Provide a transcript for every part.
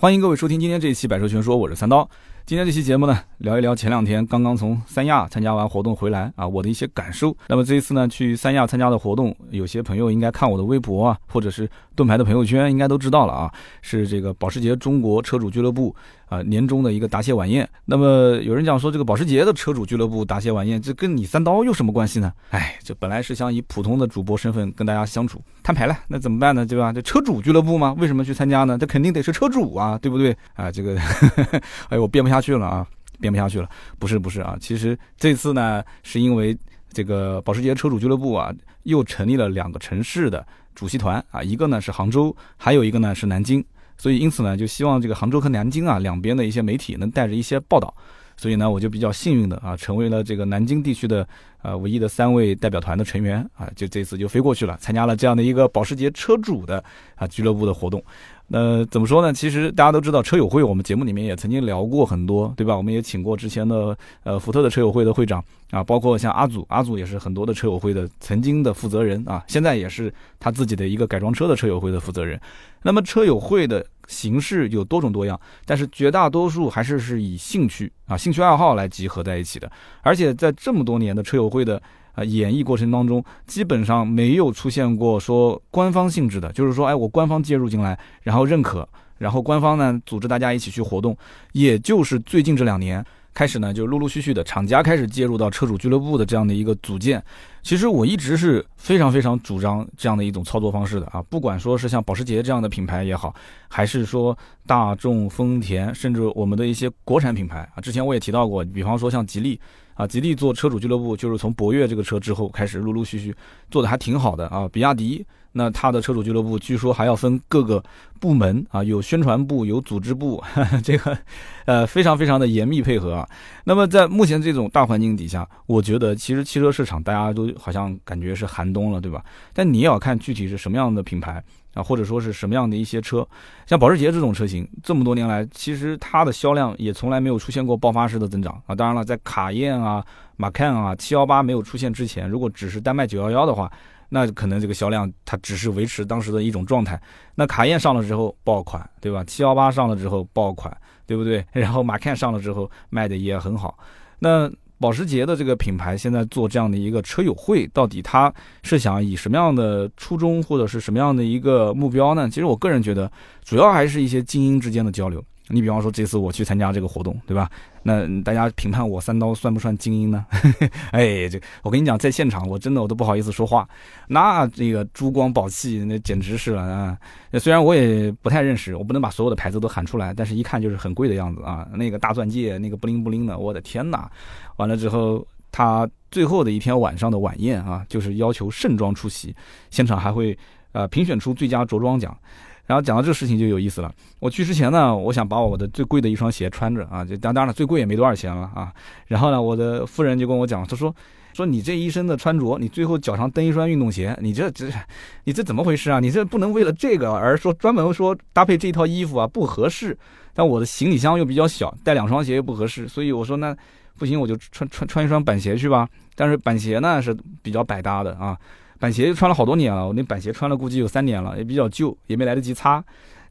欢迎各位收听今天这一期《百车全说》，我是三刀。今天这期节目呢，聊一聊前两天刚刚从三亚参加完活动回来啊，我的一些感受。那么这一次呢，去三亚参加的活动，有些朋友应该看我的微博啊，或者是盾牌的朋友圈，应该都知道了啊，是这个保时捷中国车主俱乐部。啊，年终的一个答谢晚宴。那么有人讲说，这个保时捷的车主俱乐部答谢晚宴，这跟你三刀有什么关系呢？哎，这本来是想以普通的主播身份跟大家相处摊牌了，那怎么办呢？对吧？这车主俱乐部吗？为什么去参加呢？这肯定得是车主啊，对不对？啊，这个，哎呦，我编不下去了啊，编不下去了。不是不是啊，其实这次呢，是因为这个保时捷车主俱乐部啊，又成立了两个城市的主席团啊，一个呢是杭州，还有一个呢是南京。所以，因此呢，就希望这个杭州和南京啊两边的一些媒体能带着一些报道。所以呢，我就比较幸运的啊，成为了这个南京地区的啊唯一的三位代表团的成员啊，就这次就飞过去了，参加了这样的一个保时捷车主的啊俱乐部的活动。那怎么说呢？其实大家都知道车友会，我们节目里面也曾经聊过很多，对吧？我们也请过之前的呃福特的车友会的会长啊，包括像阿祖，阿祖也是很多的车友会的曾经的负责人啊，现在也是他自己的一个改装车的车友会的负责人。那么车友会的形式有多种多样，但是绝大多数还是是以兴趣啊、兴趣爱好来集合在一起的，而且在这么多年的车友会的。啊，演绎过程当中基本上没有出现过说官方性质的，就是说，哎，我官方介入进来，然后认可，然后官方呢组织大家一起去活动，也就是最近这两年开始呢，就陆陆续续的厂家开始介入到车主俱乐部的这样的一个组建。其实我一直是非常非常主张这样的一种操作方式的啊，不管说是像保时捷这样的品牌也好，还是说大众、丰田，甚至我们的一些国产品牌啊，之前我也提到过，比方说像吉利。啊，吉利做车主俱乐部，就是从博越这个车之后开始，陆陆续续做的还挺好的啊。比亚迪，那它的车主俱乐部据说还要分各个部门啊，有宣传部，有组织部，这个呃非常非常的严密配合啊。那么在目前这种大环境底下，我觉得其实汽车市场大家都好像感觉是寒冬了，对吧？但你也要看具体是什么样的品牌。啊，或者说是什么样的一些车，像保时捷这种车型，这么多年来，其实它的销量也从来没有出现过爆发式的增长啊。当然了，在卡宴啊、马 can 啊、七幺八没有出现之前，如果只是单卖九幺幺的话，那可能这个销量它只是维持当时的一种状态。那卡宴上了之后爆款，对吧？七幺八上了之后爆款，对不对？然后马 can 上了之后卖的也很好，那。保时捷的这个品牌现在做这样的一个车友会，到底他是想以什么样的初衷或者是什么样的一个目标呢？其实我个人觉得，主要还是一些精英之间的交流。你比方说这次我去参加这个活动，对吧？那大家评判我三刀算不算精英呢？哎，这我跟你讲，在现场我真的我都不好意思说话，那这个珠光宝气，那简直是了啊！虽然我也不太认识，我不能把所有的牌子都喊出来，但是一看就是很贵的样子啊。那个大钻戒，那个布灵布灵的，我的天哪！完了之后，他最后的一天晚上的晚宴啊，就是要求盛装出席，现场还会呃评选出最佳着装奖。然后讲到这个事情就有意思了。我去之前呢，我想把我的最贵的一双鞋穿着啊，就当当然了，最贵也没多少钱了啊。然后呢，我的夫人就跟我讲，她说说你这一身的穿着，你最后脚上蹬一双运动鞋，你这这你这怎么回事啊？你这不能为了这个而说专门说搭配这套衣服啊，不合适。但我的行李箱又比较小，带两双鞋又不合适，所以我说那不行，我就穿穿穿一双板鞋去吧。但是板鞋呢是比较百搭的啊。板鞋穿了好多年了，我那板鞋穿了估计有三年了，也比较旧，也没来得及擦，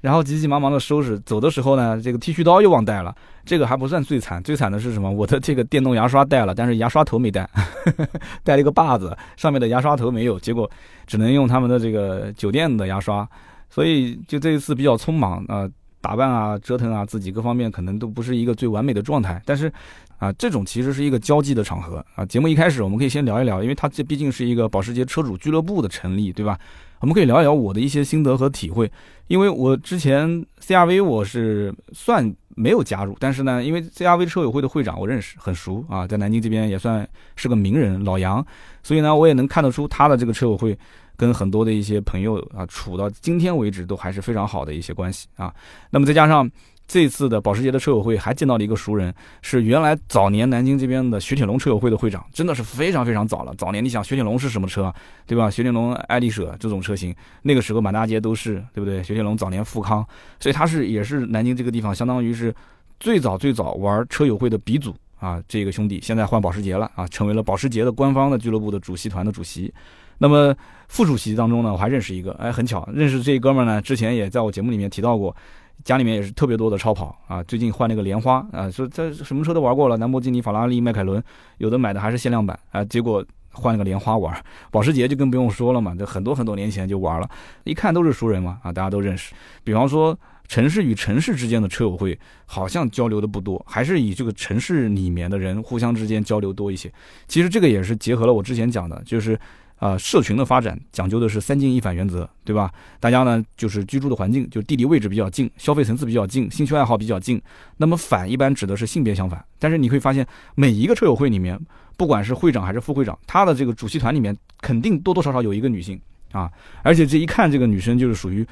然后急急忙忙的收拾，走的时候呢，这个剃须刀又忘带了，这个还不算最惨，最惨的是什么？我的这个电动牙刷带了，但是牙刷头没带，带了一个把子，上面的牙刷头没有，结果只能用他们的这个酒店的牙刷，所以就这一次比较匆忙啊，打扮啊，折腾啊，自己各方面可能都不是一个最完美的状态，但是。啊，这种其实是一个交际的场合啊。节目一开始，我们可以先聊一聊，因为它这毕竟是一个保时捷车主俱乐部的成立，对吧？我们可以聊一聊我的一些心得和体会。因为我之前 CRV 我是算没有加入，但是呢，因为 CRV 车友会的会长我认识，很熟啊，在南京这边也算是个名人，老杨，所以呢，我也能看得出他的这个车友会跟很多的一些朋友啊，处到今天为止都还是非常好的一些关系啊。那么再加上。这次的保时捷的车友会还见到了一个熟人，是原来早年南京这边的雪铁龙车友会的会长，真的是非常非常早了。早年你想雪铁龙是什么车，对吧？雪铁龙爱丽舍这种车型，那个时候满大街都是，对不对？雪铁龙早年富康，所以他是也是南京这个地方相当于是最早最早玩车友会的鼻祖啊。这个兄弟现在换保时捷了啊，成为了保时捷的官方的俱乐部的主席团的主席。那么副主席当中呢，我还认识一个，哎，很巧，认识这哥们呢，之前也在我节目里面提到过。家里面也是特别多的超跑啊，最近换那个莲花啊，说这什么车都玩过了，兰博基尼、法拉利、迈凯伦，有的买的还是限量版啊，结果换了个莲花玩，保时捷就更不用说了嘛，这很多很多年前就玩了，一看都是熟人嘛啊，大家都认识。比方说城市与城市之间的车友会，好像交流的不多，还是以这个城市里面的人互相之间交流多一些。其实这个也是结合了我之前讲的，就是。啊，社群的发展讲究的是三进一反原则，对吧？大家呢就是居住的环境，就地理位置比较近，消费层次比较近，兴趣爱好比较近。那么反一般指的是性别相反。但是你会发现，每一个车友会里面，不管是会长还是副会长，他的这个主席团里面肯定多多少少有一个女性啊，而且这一看这个女生就是属于。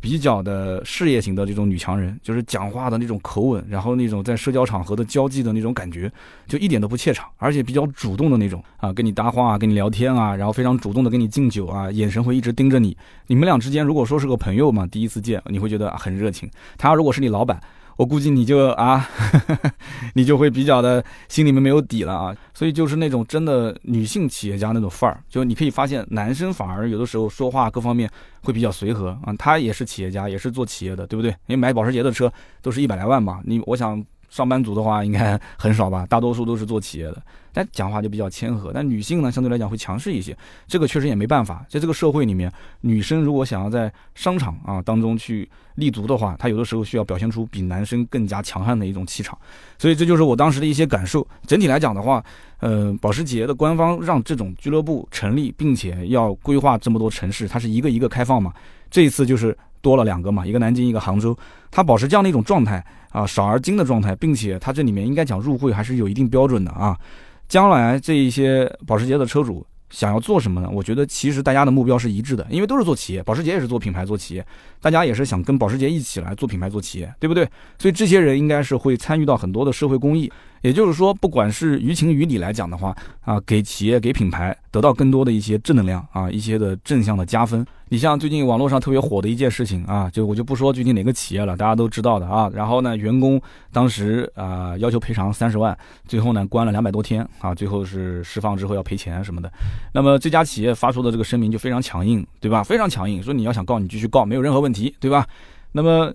比较的事业型的这种女强人，就是讲话的那种口吻，然后那种在社交场合的交际的那种感觉，就一点都不怯场，而且比较主动的那种啊，跟你搭话啊，跟你聊天啊，然后非常主动的跟你敬酒啊，眼神会一直盯着你。你们俩之间如果说是个朋友嘛，第一次见，你会觉得很热情。他如果是你老板。我估计你就啊，你就会比较的心里面没有底了啊，所以就是那种真的女性企业家那种范儿，就你可以发现男生反而有的时候说话各方面会比较随和啊，他也是企业家，也是做企业的，对不对？因为买保时捷的车都是一百来万嘛，你我想。上班族的话应该很少吧，大多数都是做企业的，但讲话就比较谦和。但女性呢，相对来讲会强势一些，这个确实也没办法。在这个社会里面，女生如果想要在商场啊当中去立足的话，她有的时候需要表现出比男生更加强悍的一种气场。所以这就是我当时的一些感受。整体来讲的话，呃，保时捷的官方让这种俱乐部成立，并且要规划这么多城市，它是一个一个开放嘛。这一次就是多了两个嘛，一个南京，一个杭州。它保持这样的一种状态。啊，少而精的状态，并且它这里面应该讲入会还是有一定标准的啊。将来这一些保时捷的车主想要做什么呢？我觉得其实大家的目标是一致的，因为都是做企业，保时捷也是做品牌做企业，大家也是想跟保时捷一起来做品牌做企业，对不对？所以这些人应该是会参与到很多的社会公益。也就是说，不管是于情于理来讲的话，啊，给企业给品牌得到更多的一些正能量啊，一些的正向的加分。你像最近网络上特别火的一件事情啊，就我就不说具体哪个企业了，大家都知道的啊。然后呢，员工当时啊要求赔偿三十万，最后呢关了两百多天啊，最后是释放之后要赔钱什么的。那么这家企业发出的这个声明就非常强硬，对吧？非常强硬，说你要想告你继续告，没有任何问题，对吧？那么。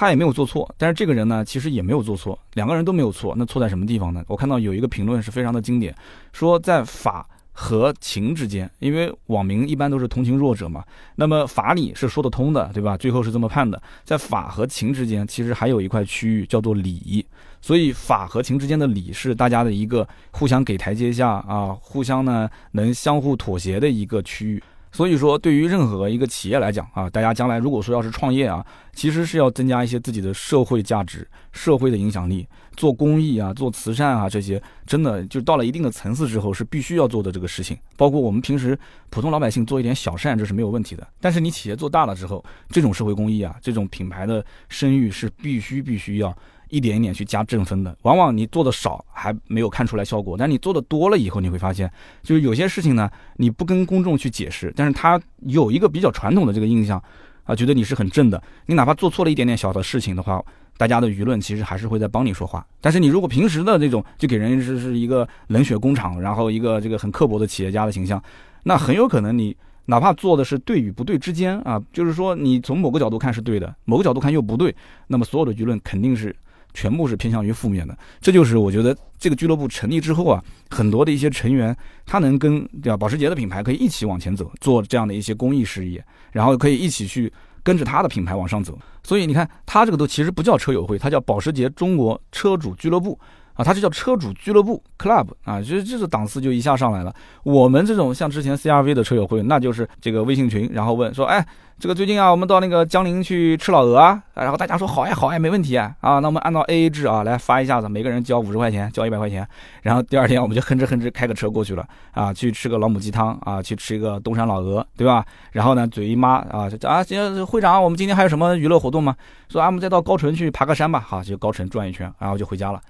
他也没有做错，但是这个人呢，其实也没有做错，两个人都没有错。那错在什么地方呢？我看到有一个评论是非常的经典，说在法和情之间，因为网民一般都是同情弱者嘛，那么法理是说得通的，对吧？最后是这么判的，在法和情之间，其实还有一块区域叫做理，所以法和情之间的理是大家的一个互相给台阶下啊，互相呢能相互妥协的一个区域。所以说，对于任何一个企业来讲啊，大家将来如果说要是创业啊，其实是要增加一些自己的社会价值、社会的影响力，做公益啊、做慈善啊这些，真的就到了一定的层次之后是必须要做的这个事情。包括我们平时普通老百姓做一点小善，这是没有问题的。但是你企业做大了之后，这种社会公益啊，这种品牌的声誉是必须必须要。一点一点去加正分的，往往你做的少还没有看出来效果，但你做的多了以后，你会发现，就是有些事情呢，你不跟公众去解释，但是他有一个比较传统的这个印象，啊，觉得你是很正的，你哪怕做错了一点点小的事情的话，大家的舆论其实还是会在帮你说话。但是你如果平时的这种就给人是是一个冷血工厂，然后一个这个很刻薄的企业家的形象，那很有可能你哪怕做的是对与不对之间啊，就是说你从某个角度看是对的，某个角度看又不对，那么所有的舆论肯定是。全部是偏向于负面的，这就是我觉得这个俱乐部成立之后啊，很多的一些成员，他能跟对吧保时捷的品牌可以一起往前走，做这样的一些公益事业，然后可以一起去跟着他的品牌往上走。所以你看，他这个都其实不叫车友会，他叫保时捷中国车主俱乐部。啊，它是叫车主俱乐部 club 啊，就是这个档次就一下上来了。我们这种像之前 CRV 的车友会，那就是这个微信群，然后问说，哎，这个最近啊，我们到那个江陵去吃老鹅啊，然后大家说好呀好呀，没问题啊，啊，那我们按照 AA 制啊来发一下子，每个人交五十块钱，交一百块钱，然后第二天我们就哼哧哼哧开个车过去了啊，去吃个老母鸡汤啊，去吃一个东山老鹅，对吧？然后呢，嘴一抹啊，啊，今天会长，我们今天还有什么娱乐活动吗？说啊，我们再到高淳去爬个山吧，好，就高淳转一圈，然后就回家了。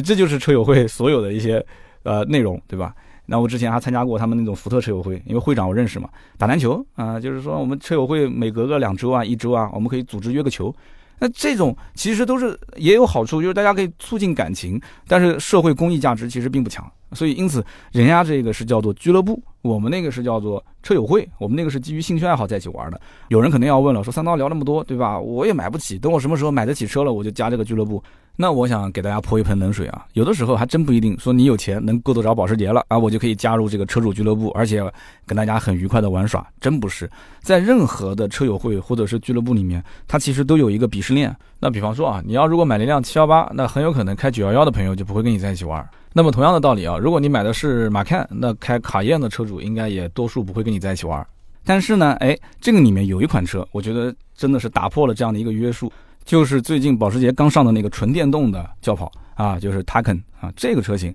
这就是车友会所有的一些呃内容，对吧？那我之前还参加过他们那种福特车友会，因为会长我认识嘛，打篮球啊，就是说我们车友会每隔个两周啊、一周啊，我们可以组织约个球。那这种其实都是也有好处，就是大家可以促进感情，但是社会公益价值其实并不强所以因此人家这个是叫做俱乐部，我们那个是叫做车友会，我们那个是基于兴趣爱好在一起玩的。有人肯定要问了，说三刀聊那么多，对吧？我也买不起，等我什么时候买得起车了，我就加这个俱乐部。那我想给大家泼一盆冷水啊，有的时候还真不一定说你有钱能够得着保时捷了啊，我就可以加入这个车主俱乐部，而且跟大家很愉快的玩耍，真不是。在任何的车友会或者是俱乐部里面，它其实都有一个鄙视链。那比方说啊，你要如果买了一辆七幺八，那很有可能开九幺幺的朋友就不会跟你在一起玩。那么同样的道理啊，如果你买的是马看，那开卡宴的车主应该也多数不会跟你在一起玩。但是呢，哎，这个里面有一款车，我觉得真的是打破了这样的一个约束。就是最近保时捷刚上的那个纯电动的轿跑啊，就是 Taycan 啊，这个车型，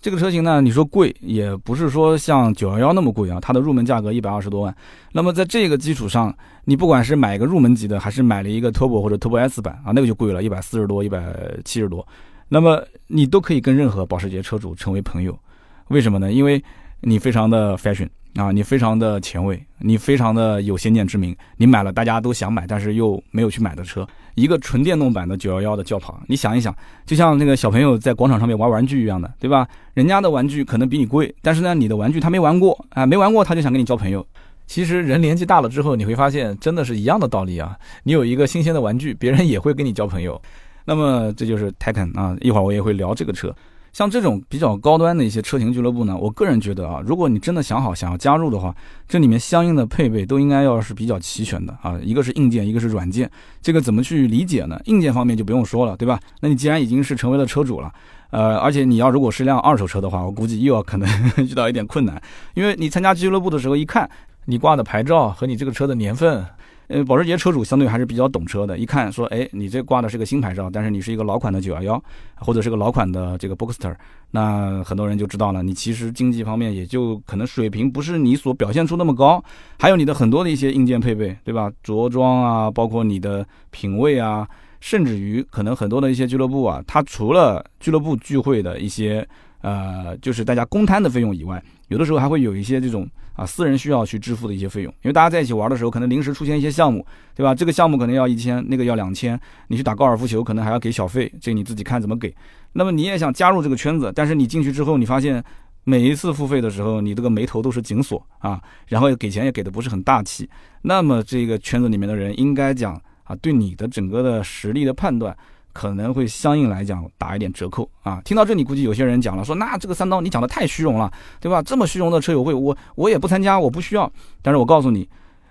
这个车型呢，你说贵也不是说像911那么贵啊，它的入门价格一百二十多万。那么在这个基础上，你不管是买一个入门级的，还是买了一个 Turbo 或者 Turbo S 版啊，那个就贵了，一百四十多，一百七十多。那么你都可以跟任何保时捷车主成为朋友，为什么呢？因为你非常的 fashion。啊，你非常的前卫，你非常的有先见之明，你买了大家都想买，但是又没有去买的车，一个纯电动版的九幺幺的轿跑，你想一想，就像那个小朋友在广场上面玩玩具一样的，对吧？人家的玩具可能比你贵，但是呢，你的玩具他没玩过啊，没玩过他就想跟你交朋友。其实人年纪大了之后，你会发现真的是一样的道理啊。你有一个新鲜的玩具，别人也会跟你交朋友。那么这就是 Taycan 啊，一会儿我也会聊这个车。像这种比较高端的一些车型俱乐部呢，我个人觉得啊，如果你真的想好想要加入的话，这里面相应的配备都应该要是比较齐全的啊。一个是硬件，一个是软件，这个怎么去理解呢？硬件方面就不用说了，对吧？那你既然已经是成为了车主了，呃，而且你要如果是辆二手车的话，我估计又要可能 遇到一点困难，因为你参加俱乐部的时候一看，你挂的牌照和你这个车的年份。呃，保时捷车主相对还是比较懂车的，一看说，哎，你这挂的是个新牌照，但是你是一个老款的九幺幺，或者是个老款的这个 Boxster，那很多人就知道了，你其实经济方面也就可能水平不是你所表现出那么高，还有你的很多的一些硬件配备，对吧？着装啊，包括你的品味啊，甚至于可能很多的一些俱乐部啊，它除了俱乐部聚会的一些。呃，就是大家公摊的费用以外，有的时候还会有一些这种啊私人需要去支付的一些费用，因为大家在一起玩的时候，可能临时出现一些项目，对吧？这个项目可能要一千，那个要两千，你去打高尔夫球可能还要给小费，这你自己看怎么给。那么你也想加入这个圈子，但是你进去之后，你发现每一次付费的时候，你这个眉头都是紧锁啊，然后给钱也给的不是很大气，那么这个圈子里面的人应该讲啊，对你的整个的实力的判断。可能会相应来讲打一点折扣啊！听到这里，估计有些人讲了，说那这个三刀你讲的太虚荣了，对吧？这么虚荣的车友会，我我也不参加，我不需要。但是我告诉你，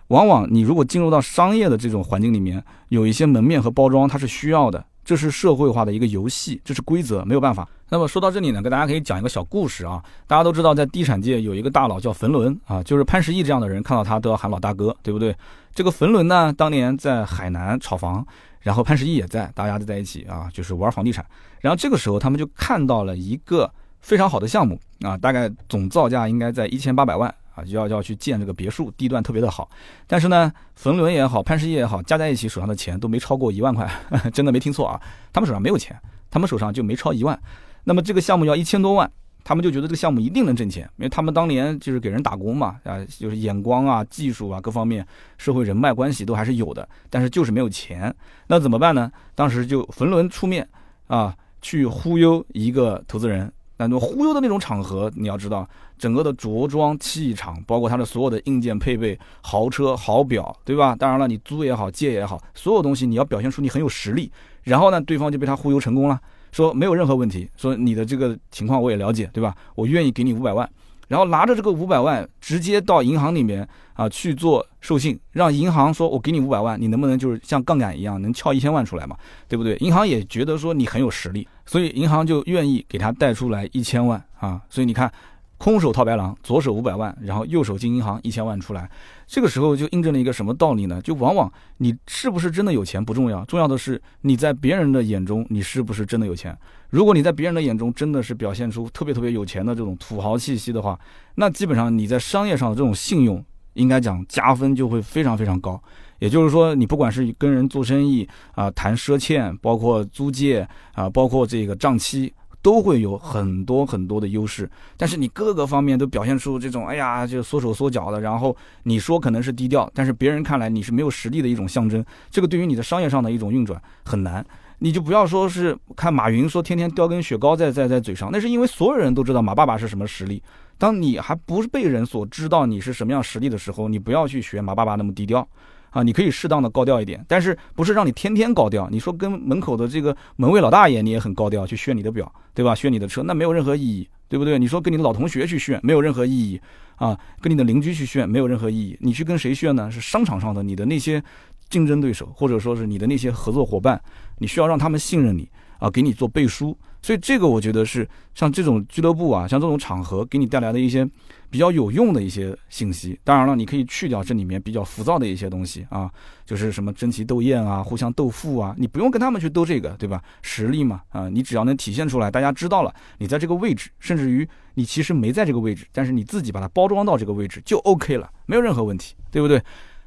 往往你如果进入到商业的这种环境里面，有一些门面和包装，它是需要的，这是社会化的一个游戏，这是规则，没有办法。那么说到这里呢，给大家可以讲一个小故事啊。大家都知道，在地产界有一个大佬叫冯仑啊，就是潘石屹这样的人，看到他都要喊老大哥，对不对？这个冯仑呢，当年在海南炒房。然后潘石屹也在，大家都在一起啊，就是玩房地产。然后这个时候他们就看到了一个非常好的项目啊，大概总造价应该在一千八百万啊，要要去建这个别墅，地段特别的好。但是呢，冯仑也好，潘石屹也好，加在一起手上的钱都没超过一万块，真的没听错啊，他们手上没有钱，他们手上就没超一万。那么这个项目要一千多万。他们就觉得这个项目一定能挣钱，因为他们当年就是给人打工嘛，啊，就是眼光啊、技术啊各方面、社会人脉关系都还是有的，但是就是没有钱，那怎么办呢？当时就冯仑出面啊，去忽悠一个投资人。那忽悠的那种场合，你要知道，整个的着装气场，包括它的所有的硬件配备、豪车、豪表，对吧？当然了，你租也好，借也好，所有东西你要表现出你很有实力，然后呢，对方就被他忽悠成功了。说没有任何问题，说你的这个情况我也了解，对吧？我愿意给你五百万，然后拿着这个五百万直接到银行里面啊去做授信，让银行说我给你五百万，你能不能就是像杠杆一样能撬一千万出来嘛？对不对？银行也觉得说你很有实力，所以银行就愿意给他贷出来一千万啊。所以你看。空手套白狼，左手五百万，然后右手进银行一千万出来，这个时候就印证了一个什么道理呢？就往往你是不是真的有钱不重要，重要的是你在别人的眼中你是不是真的有钱。如果你在别人的眼中真的是表现出特别特别有钱的这种土豪气息的话，那基本上你在商业上的这种信用，应该讲加分就会非常非常高。也就是说，你不管是跟人做生意啊，谈赊欠，包括租借啊，包括这个账期。都会有很多很多的优势，但是你各个方面都表现出这种，哎呀，就缩手缩脚的。然后你说可能是低调，但是别人看来你是没有实力的一种象征。这个对于你的商业上的一种运转很难。你就不要说是看马云说天天叼根雪糕在在在嘴上，那是因为所有人都知道马爸爸是什么实力。当你还不被人所知道你是什么样实力的时候，你不要去学马爸爸那么低调啊！你可以适当的高调一点，但是不是让你天天高调？你说跟门口的这个门卫老大爷你也很高调去炫你的表，对吧？炫你的车，那没有任何意义，对不对？你说跟你的老同学去炫，没有任何意义啊！跟你的邻居去炫，没有任何意义。你去跟谁炫呢？是商场上的你的那些竞争对手，或者说是你的那些合作伙伴，你需要让他们信任你啊，给你做背书。所以这个我觉得是像这种俱乐部啊，像这种场合给你带来的一些比较有用的一些信息。当然了，你可以去掉这里面比较浮躁的一些东西啊，就是什么争奇斗艳啊、互相斗富啊，你不用跟他们去斗这个，对吧？实力嘛，啊，你只要能体现出来，大家知道了你在这个位置，甚至于你其实没在这个位置，但是你自己把它包装到这个位置就 OK 了，没有任何问题，对不对？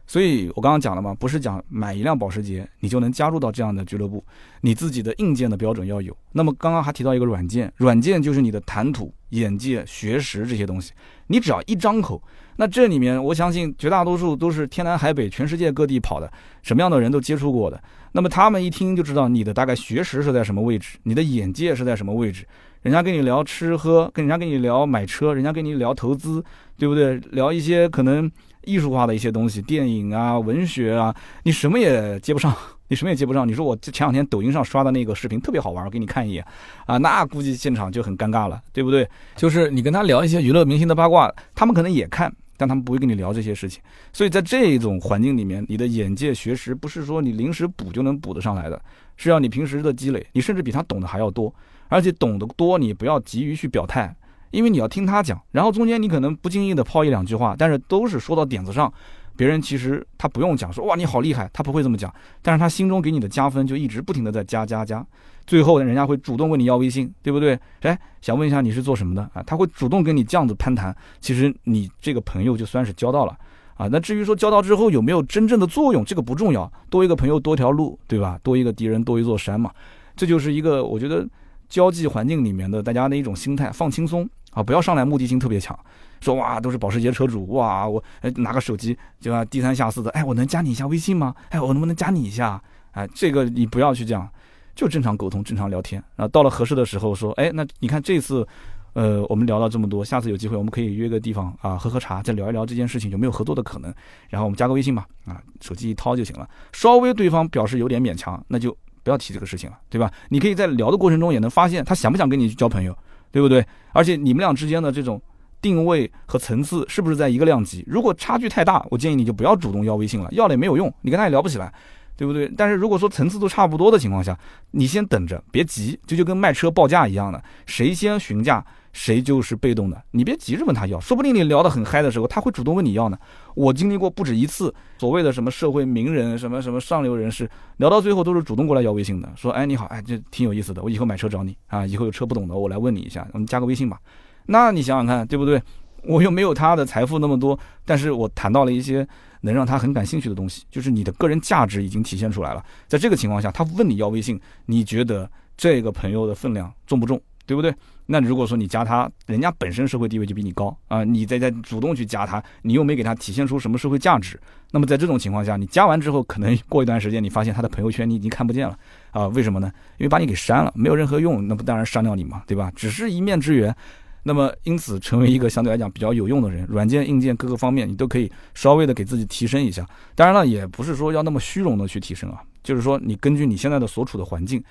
所以我刚刚讲了嘛，不是讲买一辆保时捷你就能加入到这样的俱乐部，你自己的硬件的标准要有。那么刚刚还提到一个软件，软件就是你的谈吐、眼界、学识这些东西，你只要一张口，那这里面我相信绝大多数都是天南海北、全世界各地跑的，什么样的人都接触过的。那么他们一听就知道你的大概学识是在什么位置，你的眼界是在什么位置。人家跟你聊吃喝，跟人家跟你聊买车，人家跟你聊投资，对不对？聊一些可能。艺术化的一些东西，电影啊、文学啊，你什么也接不上，你什么也接不上。你说我前两天抖音上刷的那个视频特别好玩，我给你看一眼，啊，那估计现场就很尴尬了，对不对？就是你跟他聊一些娱乐明星的八卦，他们可能也看，但他们不会跟你聊这些事情。所以在这种环境里面，你的眼界、学识不是说你临时补就能补得上来的，是要你平时的积累，你甚至比他懂得还要多，而且懂得多，你不要急于去表态。因为你要听他讲，然后中间你可能不经意的抛一两句话，但是都是说到点子上，别人其实他不用讲说哇你好厉害，他不会这么讲，但是他心中给你的加分就一直不停的在加加加，最后人家会主动问你要微信，对不对？哎，想问一下你是做什么的啊？他会主动跟你这样子攀谈，其实你这个朋友就算是交到了啊。那至于说交到之后有没有真正的作用，这个不重要，多一个朋友多条路，对吧？多一个敌人多一座山嘛，这就是一个我觉得交际环境里面的大家的一种心态，放轻松。啊，不要上来目的性特别强，说哇都是保时捷车主哇，我哎拿个手机就要低三下四的，哎我能加你一下微信吗？哎我能不能加你一下？哎这个你不要去这样，就正常沟通，正常聊天。然后到了合适的时候说，哎那你看这次，呃我们聊到这么多，下次有机会我们可以约个地方啊喝喝茶，再聊一聊这件事情有没有合作的可能。然后我们加个微信吧，啊手机一掏就行了。稍微对方表示有点勉强，那就不要提这个事情了，对吧？你可以在聊的过程中也能发现他想不想跟你交朋友。对不对？而且你们俩之间的这种定位和层次是不是在一个量级？如果差距太大，我建议你就不要主动要微信了，要了也没有用，你跟他也聊不起来，对不对？但是如果说层次都差不多的情况下，你先等着，别急，这就跟卖车报价一样的，谁先询价。谁就是被动的，你别急着问他要，说不定你聊得很嗨的时候，他会主动问你要呢。我经历过不止一次，所谓的什么社会名人、什么什么上流人士，聊到最后都是主动过来要微信的，说，哎，你好，哎，这挺有意思的，我以后买车找你啊，以后有车不懂的，我来问你一下，我们加个微信吧。那你想想看，对不对？我又没有他的财富那么多，但是我谈到了一些能让他很感兴趣的东西，就是你的个人价值已经体现出来了。在这个情况下，他问你要微信，你觉得这个朋友的分量重不重？对不对？那如果说你加他，人家本身社会地位就比你高啊，你再再主动去加他，你又没给他体现出什么社会价值，那么在这种情况下，你加完之后，可能过一段时间，你发现他的朋友圈你已经看不见了啊？为什么呢？因为把你给删了，没有任何用，那不当然删掉你嘛，对吧？只是一面之缘，那么因此成为一个相对来讲比较有用的人，软件、硬件各个方面你都可以稍微的给自己提升一下。当然了，也不是说要那么虚荣的去提升啊，就是说你根据你现在的所处的环境。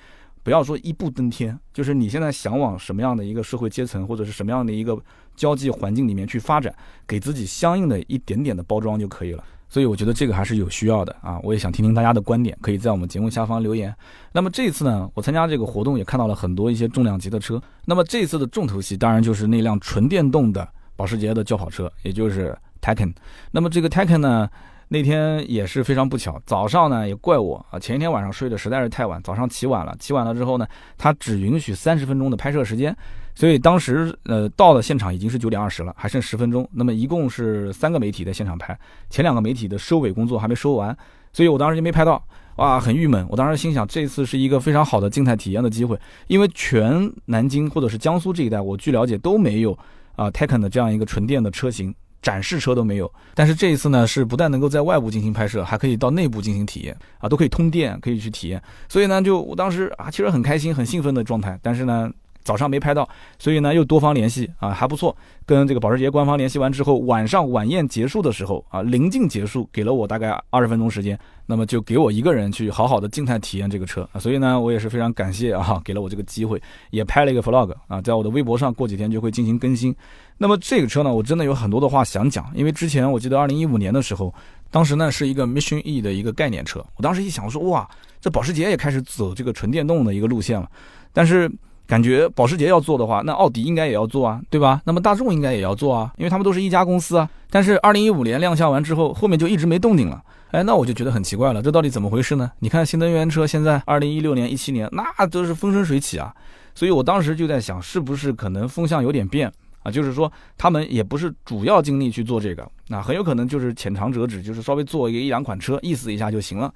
不要说一步登天，就是你现在想往什么样的一个社会阶层，或者是什么样的一个交际环境里面去发展，给自己相应的一点点的包装就可以了。所以我觉得这个还是有需要的啊！我也想听听大家的观点，可以在我们节目下方留言。那么这次呢，我参加这个活动也看到了很多一些重量级的车。那么这次的重头戏当然就是那辆纯电动的保时捷的轿跑车，也就是 Taycan。那么这个 Taycan 呢？那天也是非常不巧，早上呢也怪我啊，前一天晚上睡得实在是太晚，早上起晚了，起晚了之后呢，他只允许三十分钟的拍摄时间，所以当时呃到了现场已经是九点二十了，还剩十分钟，那么一共是三个媒体在现场拍，前两个媒体的收尾工作还没收完，所以我当时就没拍到，哇，很郁闷，我当时心想这次是一个非常好的静态体验的机会，因为全南京或者是江苏这一带，我据了解都没有啊泰肯的这样一个纯电的车型。展示车都没有。但是这一次呢，是不但能够在外部进行拍摄，还可以到内部进行体验啊，都可以通电，可以去体验。所以呢，就我当时啊，其实很开心、很兴奋的状态。但是呢。早上没拍到，所以呢又多方联系啊，还不错。跟这个保时捷官方联系完之后，晚上晚宴结束的时候啊，临近结束，给了我大概二十分钟时间，那么就给我一个人去好好的静态体验这个车啊。所以呢，我也是非常感谢啊，给了我这个机会，也拍了一个 vlog 啊，在我的微博上过几天就会进行更新。那么这个车呢，我真的有很多的话想讲，因为之前我记得二零一五年的时候，当时呢是一个 Mission E 的一个概念车，我当时一想，说哇，这保时捷也开始走这个纯电动的一个路线了，但是。感觉保时捷要做的话，那奥迪应该也要做啊，对吧？那么大众应该也要做啊，因为他们都是一家公司啊。但是二零一五年亮相完之后，后面就一直没动静了。哎，那我就觉得很奇怪了，这到底怎么回事呢？你看新能源车现在二零一六年、一七年那都是风生水起啊，所以我当时就在想，是不是可能风向有点变啊？就是说他们也不是主要精力去做这个，那很有可能就是浅尝辄止，就是稍微做一个一两款车，意思一下就行了。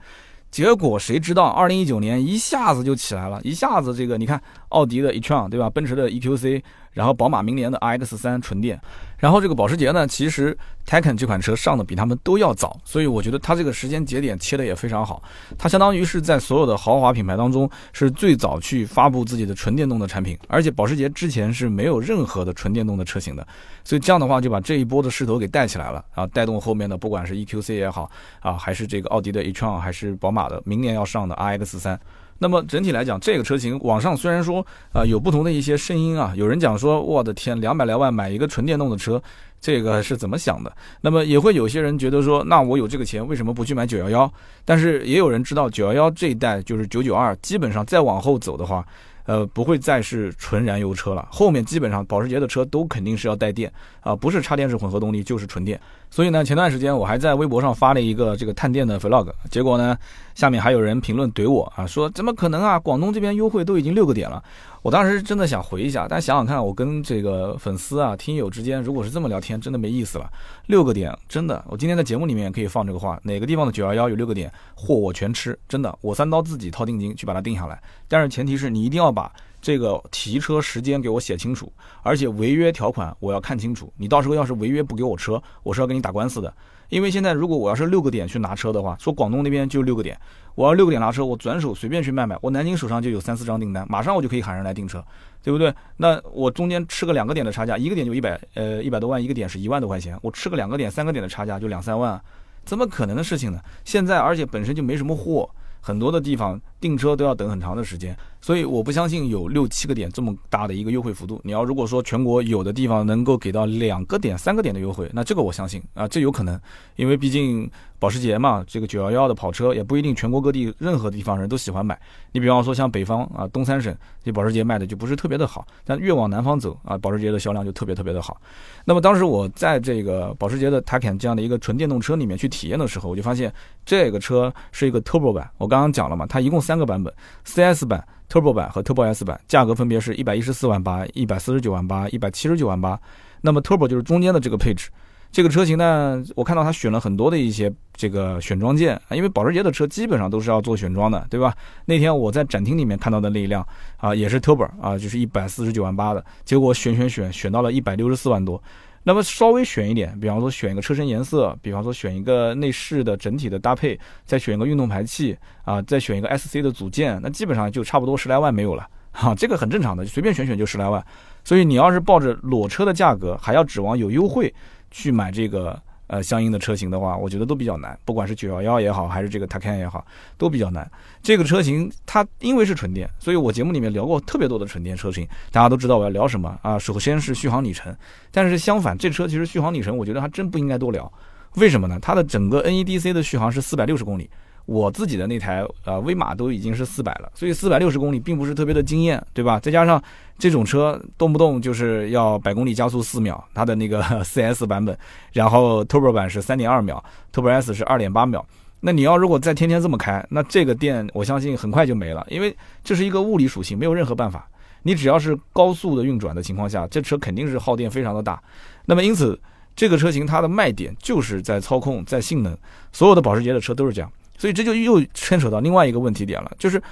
结果谁知道，二零一九年一下子就起来了，一下子这个你看，奥迪的 e-tron 对吧？奔驰的 EQC。然后宝马明年的 RX 三纯电，然后这个保时捷呢，其实 Taycan 这款车上的比他们都要早，所以我觉得它这个时间节点切的也非常好。它相当于是在所有的豪华品牌当中是最早去发布自己的纯电动的产品，而且保时捷之前是没有任何的纯电动的车型的，所以这样的话就把这一波的势头给带起来了啊，带动后面的不管是 EQC 也好啊，还是这个奥迪的 e-tron，还是宝马的明年要上的 RX 三。那么整体来讲，这个车型网上虽然说啊有不同的一些声音啊，有人讲说我的天，两百来万买一个纯电动的车，这个是怎么想的？那么也会有些人觉得说，那我有这个钱，为什么不去买九幺幺？但是也有人知道九幺幺这一代就是九九二，基本上再往后走的话。呃，不会再是纯燃油车了，后面基本上保时捷的车都肯定是要带电啊，不是插电式混合动力就是纯电。所以呢，前段时间我还在微博上发了一个这个探店的 vlog，结果呢，下面还有人评论怼我啊，说怎么可能啊，广东这边优惠都已经六个点了。我当时真的想回一下，但想想看，我跟这个粉丝啊、听友之间，如果是这么聊天，真的没意思了。六个点，真的，我今天在节目里面可以放这个话，哪个地方的九幺幺有六个点，货我全吃，真的，我三刀自己掏定金去把它定下来。但是前提是你一定要把这个提车时间给我写清楚，而且违约条款我要看清楚。你到时候要是违约不给我车，我是要跟你打官司的。因为现在如果我要是六个点去拿车的话，说广东那边就六个点。我要六个点拿车，我转手随便去卖卖，我南京手上就有三四张订单，马上我就可以喊人来订车，对不对？那我中间吃个两个点的差价，一个点就一百呃一百多万，一个点是一万多块钱，我吃个两个点、三个点的差价就两三万，怎么可能的事情呢？现在而且本身就没什么货，很多的地方订车都要等很长的时间。所以我不相信有六七个点这么大的一个优惠幅度。你要如果说全国有的地方能够给到两个点、三个点的优惠，那这个我相信啊，这有可能，因为毕竟保时捷嘛，这个九幺幺的跑车也不一定全国各地任何地方人都喜欢买。你比方说像北方啊，东三省这保时捷卖的就不是特别的好，但越往南方走啊，保时捷的销量就特别特别的好。那么当时我在这个保时捷的 Taycan 这样的一个纯电动车里面去体验的时候，我就发现这个车是一个 Turbo 版。我刚刚讲了嘛，它一共三个版本，CS 版。Turbo 版和 Turbo S 版价格分别是一百一十四万八、一百四十九万八、一百七十九万八。那么 Turbo 就是中间的这个配置。这个车型呢，我看到它选了很多的一些这个选装件啊，因为保时捷的车基本上都是要做选装的，对吧？那天我在展厅里面看到的那一辆啊，也是 Turbo 啊，就是一百四十九万八的，结果选选选选到了一百六十四万多。那么稍微选一点，比方说选一个车身颜色，比方说选一个内饰的整体的搭配，再选一个运动排气啊，再选一个 SC 的组件，那基本上就差不多十来万没有了，哈，这个很正常的，随便选选就十来万。所以你要是抱着裸车的价格，还要指望有优惠去买这个。呃，相应的车型的话，我觉得都比较难，不管是九幺幺也好，还是这个 Taycan 也好，都比较难。这个车型它因为是纯电，所以我节目里面聊过特别多的纯电车型，大家都知道我要聊什么啊。首先是续航里程，但是相反，这车其实续航里程我觉得还真不应该多聊，为什么呢？它的整个 NEDC 的续航是四百六十公里。我自己的那台呃威马都已经是四百了，所以四百六十公里并不是特别的惊艳，对吧？再加上这种车动不动就是要百公里加速四秒，它的那个 4S 版本，然后 Turbo 版是三点二秒，Turbo S 是二点八秒。那你要如果再天天这么开，那这个电我相信很快就没了，因为这是一个物理属性，没有任何办法。你只要是高速的运转的情况下，这车肯定是耗电非常的大。那么因此，这个车型它的卖点就是在操控，在性能，所有的保时捷的车都是这样。所以这就又牵扯到另外一个问题点了，就是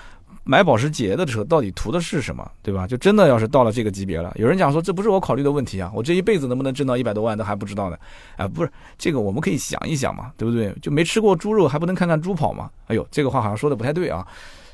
买保时捷的车到底图的是什么，对吧？就真的要是到了这个级别了，有人讲说这不是我考虑的问题啊，我这一辈子能不能挣到一百多万都还不知道呢。啊，不是这个我们可以想一想嘛，对不对？就没吃过猪肉还不能看看猪跑吗？哎呦，这个话好像说的不太对啊，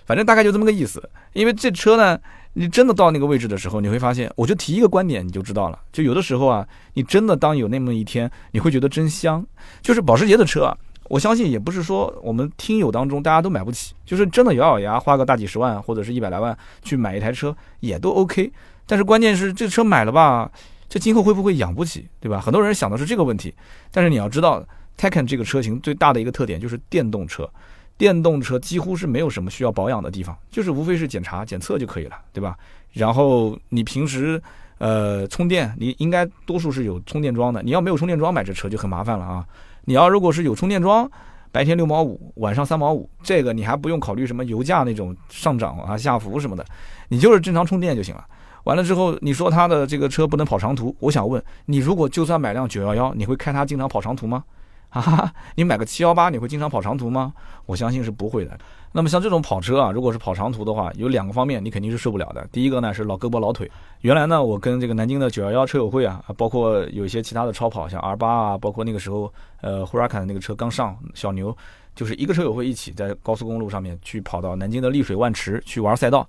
反正大概就这么个意思。因为这车呢，你真的到那个位置的时候，你会发现，我就提一个观点你就知道了。就有的时候啊，你真的当有那么一天，你会觉得真香，就是保时捷的车啊。我相信也不是说我们听友当中大家都买不起，就是真的咬咬牙花个大几十万或者是一百来万去买一台车也都 OK。但是关键是这车买了吧，这今后会不会养不起，对吧？很多人想的是这个问题。但是你要知道，Taycan 这个车型最大的一个特点就是电动车，电动车几乎是没有什么需要保养的地方，就是无非是检查检测就可以了，对吧？然后你平时呃充电，你应该多数是有充电桩的，你要没有充电桩买这车就很麻烦了啊。你要如果是有充电桩，白天六毛五，晚上三毛五，这个你还不用考虑什么油价那种上涨啊下浮什么的，你就是正常充电就行了。完了之后，你说他的这个车不能跑长途，我想问你，如果就算买辆九幺幺，你会开它经常跑长途吗？哈哈，你买个七幺八，你会经常跑长途吗？我相信是不会的。那么像这种跑车啊，如果是跑长途的话，有两个方面你肯定是受不了的。第一个呢是老胳膊老腿。原来呢，我跟这个南京的九幺幺车友会啊，包括有一些其他的超跑，像 R 八啊，包括那个时候呃 Huracan 那个车刚上，小牛，就是一个车友会一起在高速公路上面去跑到南京的丽水万池去玩赛道。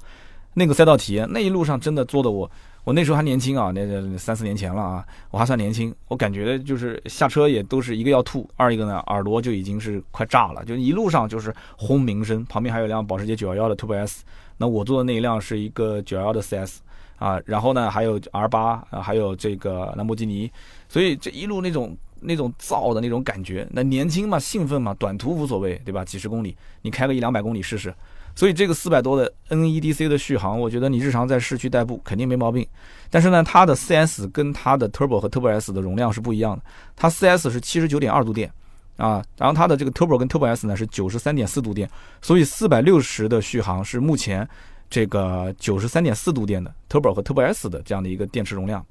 那个赛道体验，那一路上真的坐的我。我那时候还年轻啊，那三四年前了啊，我还算年轻。我感觉就是下车也都是一个要吐，二一个呢耳朵就已经是快炸了，就一路上就是轰鸣声。旁边还有辆保时捷911的 Turbo S，那我坐的那一辆是一个911的 CS 啊，然后呢还有 R8 啊，还有这个兰博基尼，所以这一路那种那种燥的那种感觉，那年轻嘛，兴奋嘛，短途无所谓，对吧？几十公里，你开个一两百公里试试。所以这个四百多的 NEDC 的续航，我觉得你日常在市区代步肯定没毛病。但是呢，它的 4S 跟它的 Turbo 和 Turbo S 的容量是不一样的。它 4S 是七十九点二度电啊，然后它的这个 Turbo 跟 Turbo S 呢是九十三点四度电。所以四百六十的续航是目前这个九十三点四度电的 Turbo 和 Turbo S 的这样的一个电池容量。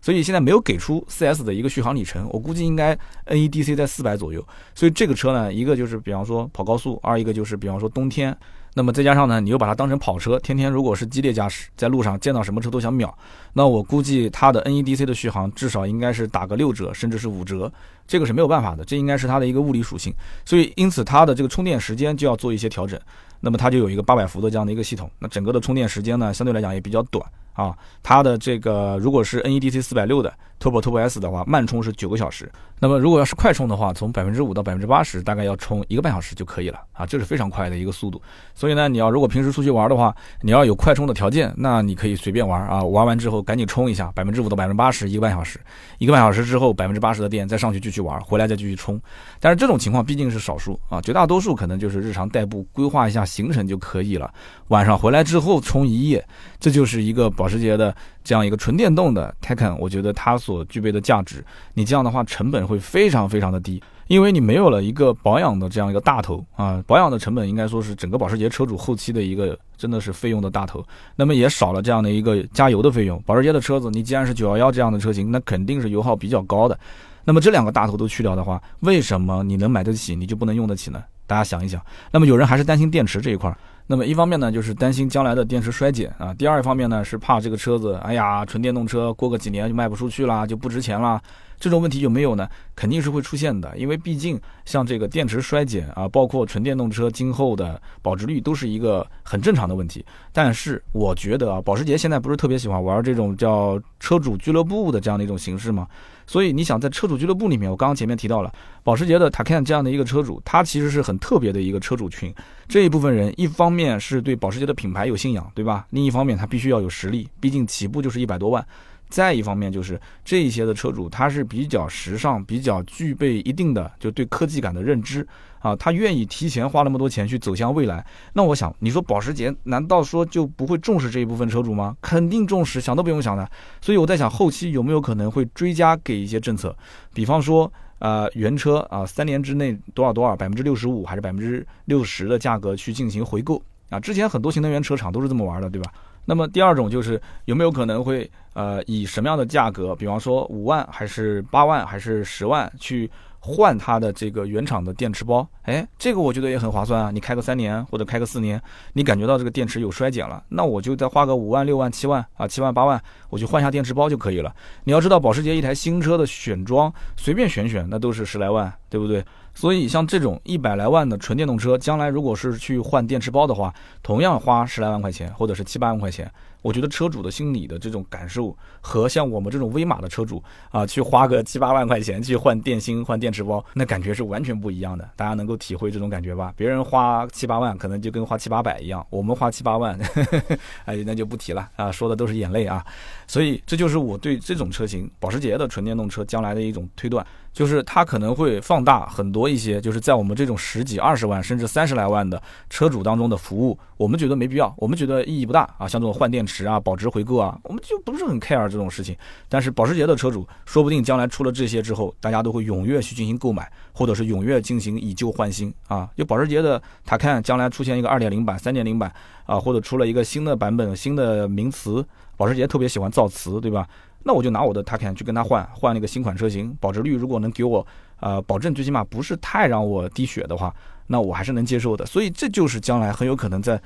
所以现在没有给出 4S 的一个续航里程，我估计应该 NEDC 在四百左右。所以这个车呢，一个就是比方说跑高速，二一个就是比方说冬天。那么再加上呢，你又把它当成跑车，天天如果是激烈驾驶，在路上见到什么车都想秒，那我估计它的 NEDC 的续航至少应该是打个六折，甚至是五折，这个是没有办法的，这应该是它的一个物理属性。所以因此它的这个充电时间就要做一些调整。那么它就有一个八百伏的这样的一个系统，那整个的充电时间呢，相对来讲也比较短。啊，它的这个如果是 NEDC 四百六的 Turbo Turbo S 的话，慢充是九个小时。那么如果要是快充的话，从百分之五到百分之八十，大概要充一个半小时就可以了啊，这是非常快的一个速度。所以呢，你要如果平时出去玩的话，你要有快充的条件，那你可以随便玩啊，玩完之后赶紧充一下，百分之五到百分之八十，一个半小时，一个半小时之后百分之八十的电再上去继续玩，回来再继续充。但是这种情况毕竟是少数啊，绝大多数可能就是日常代步规划一下行程就可以了，晚上回来之后充一夜，这就是一个保保时捷的。这样一个纯电动的 Taycan，我觉得它所具备的价值，你这样的话成本会非常非常的低，因为你没有了一个保养的这样一个大头啊，保养的成本应该说是整个保时捷车主后期的一个真的是费用的大头，那么也少了这样的一个加油的费用。保时捷的车子，你既然是911这样的车型，那肯定是油耗比较高的。那么这两个大头都去掉的话，为什么你能买得起，你就不能用得起呢？大家想一想。那么有人还是担心电池这一块儿。那么一方面呢，就是担心将来的电池衰减啊；第二方面呢，是怕这个车子，哎呀，纯电动车过个几年就卖不出去啦，就不值钱啦。这种问题有没有呢？肯定是会出现的，因为毕竟像这个电池衰减啊，包括纯电动车今后的保值率都是一个很正常的问题。但是我觉得啊，保时捷现在不是特别喜欢玩这种叫车主俱乐部的这样的一种形式吗？所以你想在车主俱乐部里面，我刚刚前面提到了保时捷的 Taycan 这样的一个车主，他其实是很特别的一个车主群。这一部分人，一方面是对保时捷的品牌有信仰，对吧？另一方面他必须要有实力，毕竟起步就是一百多万。再一方面就是这一些的车主，他是比较时尚，比较具备一定的就对科技感的认知。啊，他愿意提前花那么多钱去走向未来。那我想，你说保时捷难道说就不会重视这一部分车主吗？肯定重视，想都不用想的。所以我在想，后期有没有可能会追加给一些政策，比方说，呃，原车啊，三年之内多少多少百分之六十五还是百分之六十的价格去进行回购啊？之前很多新能源车厂都是这么玩的，对吧？那么第二种就是有没有可能会呃以什么样的价格，比方说五万还是八万还是十万去。换它的这个原厂的电池包，哎，这个我觉得也很划算啊。你开个三年或者开个四年，你感觉到这个电池有衰减了，那我就再花个五万、六万、七万啊，七万、八万，我就换下电池包就可以了。你要知道，保时捷一台新车的选装，随便选选那都是十来万，对不对？所以像这种一百来万的纯电动车，将来如果是去换电池包的话，同样花十来万块钱，或者是七八万块钱。我觉得车主的心理的这种感受和像我们这种威马的车主啊，去花个七八万块钱去换电芯、换电池包，那感觉是完全不一样的。大家能够体会这种感觉吧？别人花七八万可能就跟花七八百一样，我们花七八万，哎，那就不提了啊，说的都是眼泪啊。所以这就是我对这种车型保时捷的纯电动车将来的一种推断。就是它可能会放大很多一些，就是在我们这种十几、二十万甚至三十来万的车主当中的服务，我们觉得没必要，我们觉得意义不大啊。像这种换电池啊、保值回购啊，我们就不是很 care 这种事情。但是保时捷的车主，说不定将来出了这些之后，大家都会踊跃去进行购买，或者是踊跃进行以旧换新啊。就保时捷的，他看将来出现一个二点零版、三点零版啊，或者出了一个新的版本、新的名词，保时捷特别喜欢造词，对吧？那我就拿我的 Taycan 去跟他换换那个新款车型，保值率如果能给我，呃，保证最起码不是太让我滴血的话，那我还是能接受的。所以这就是将来很有可能在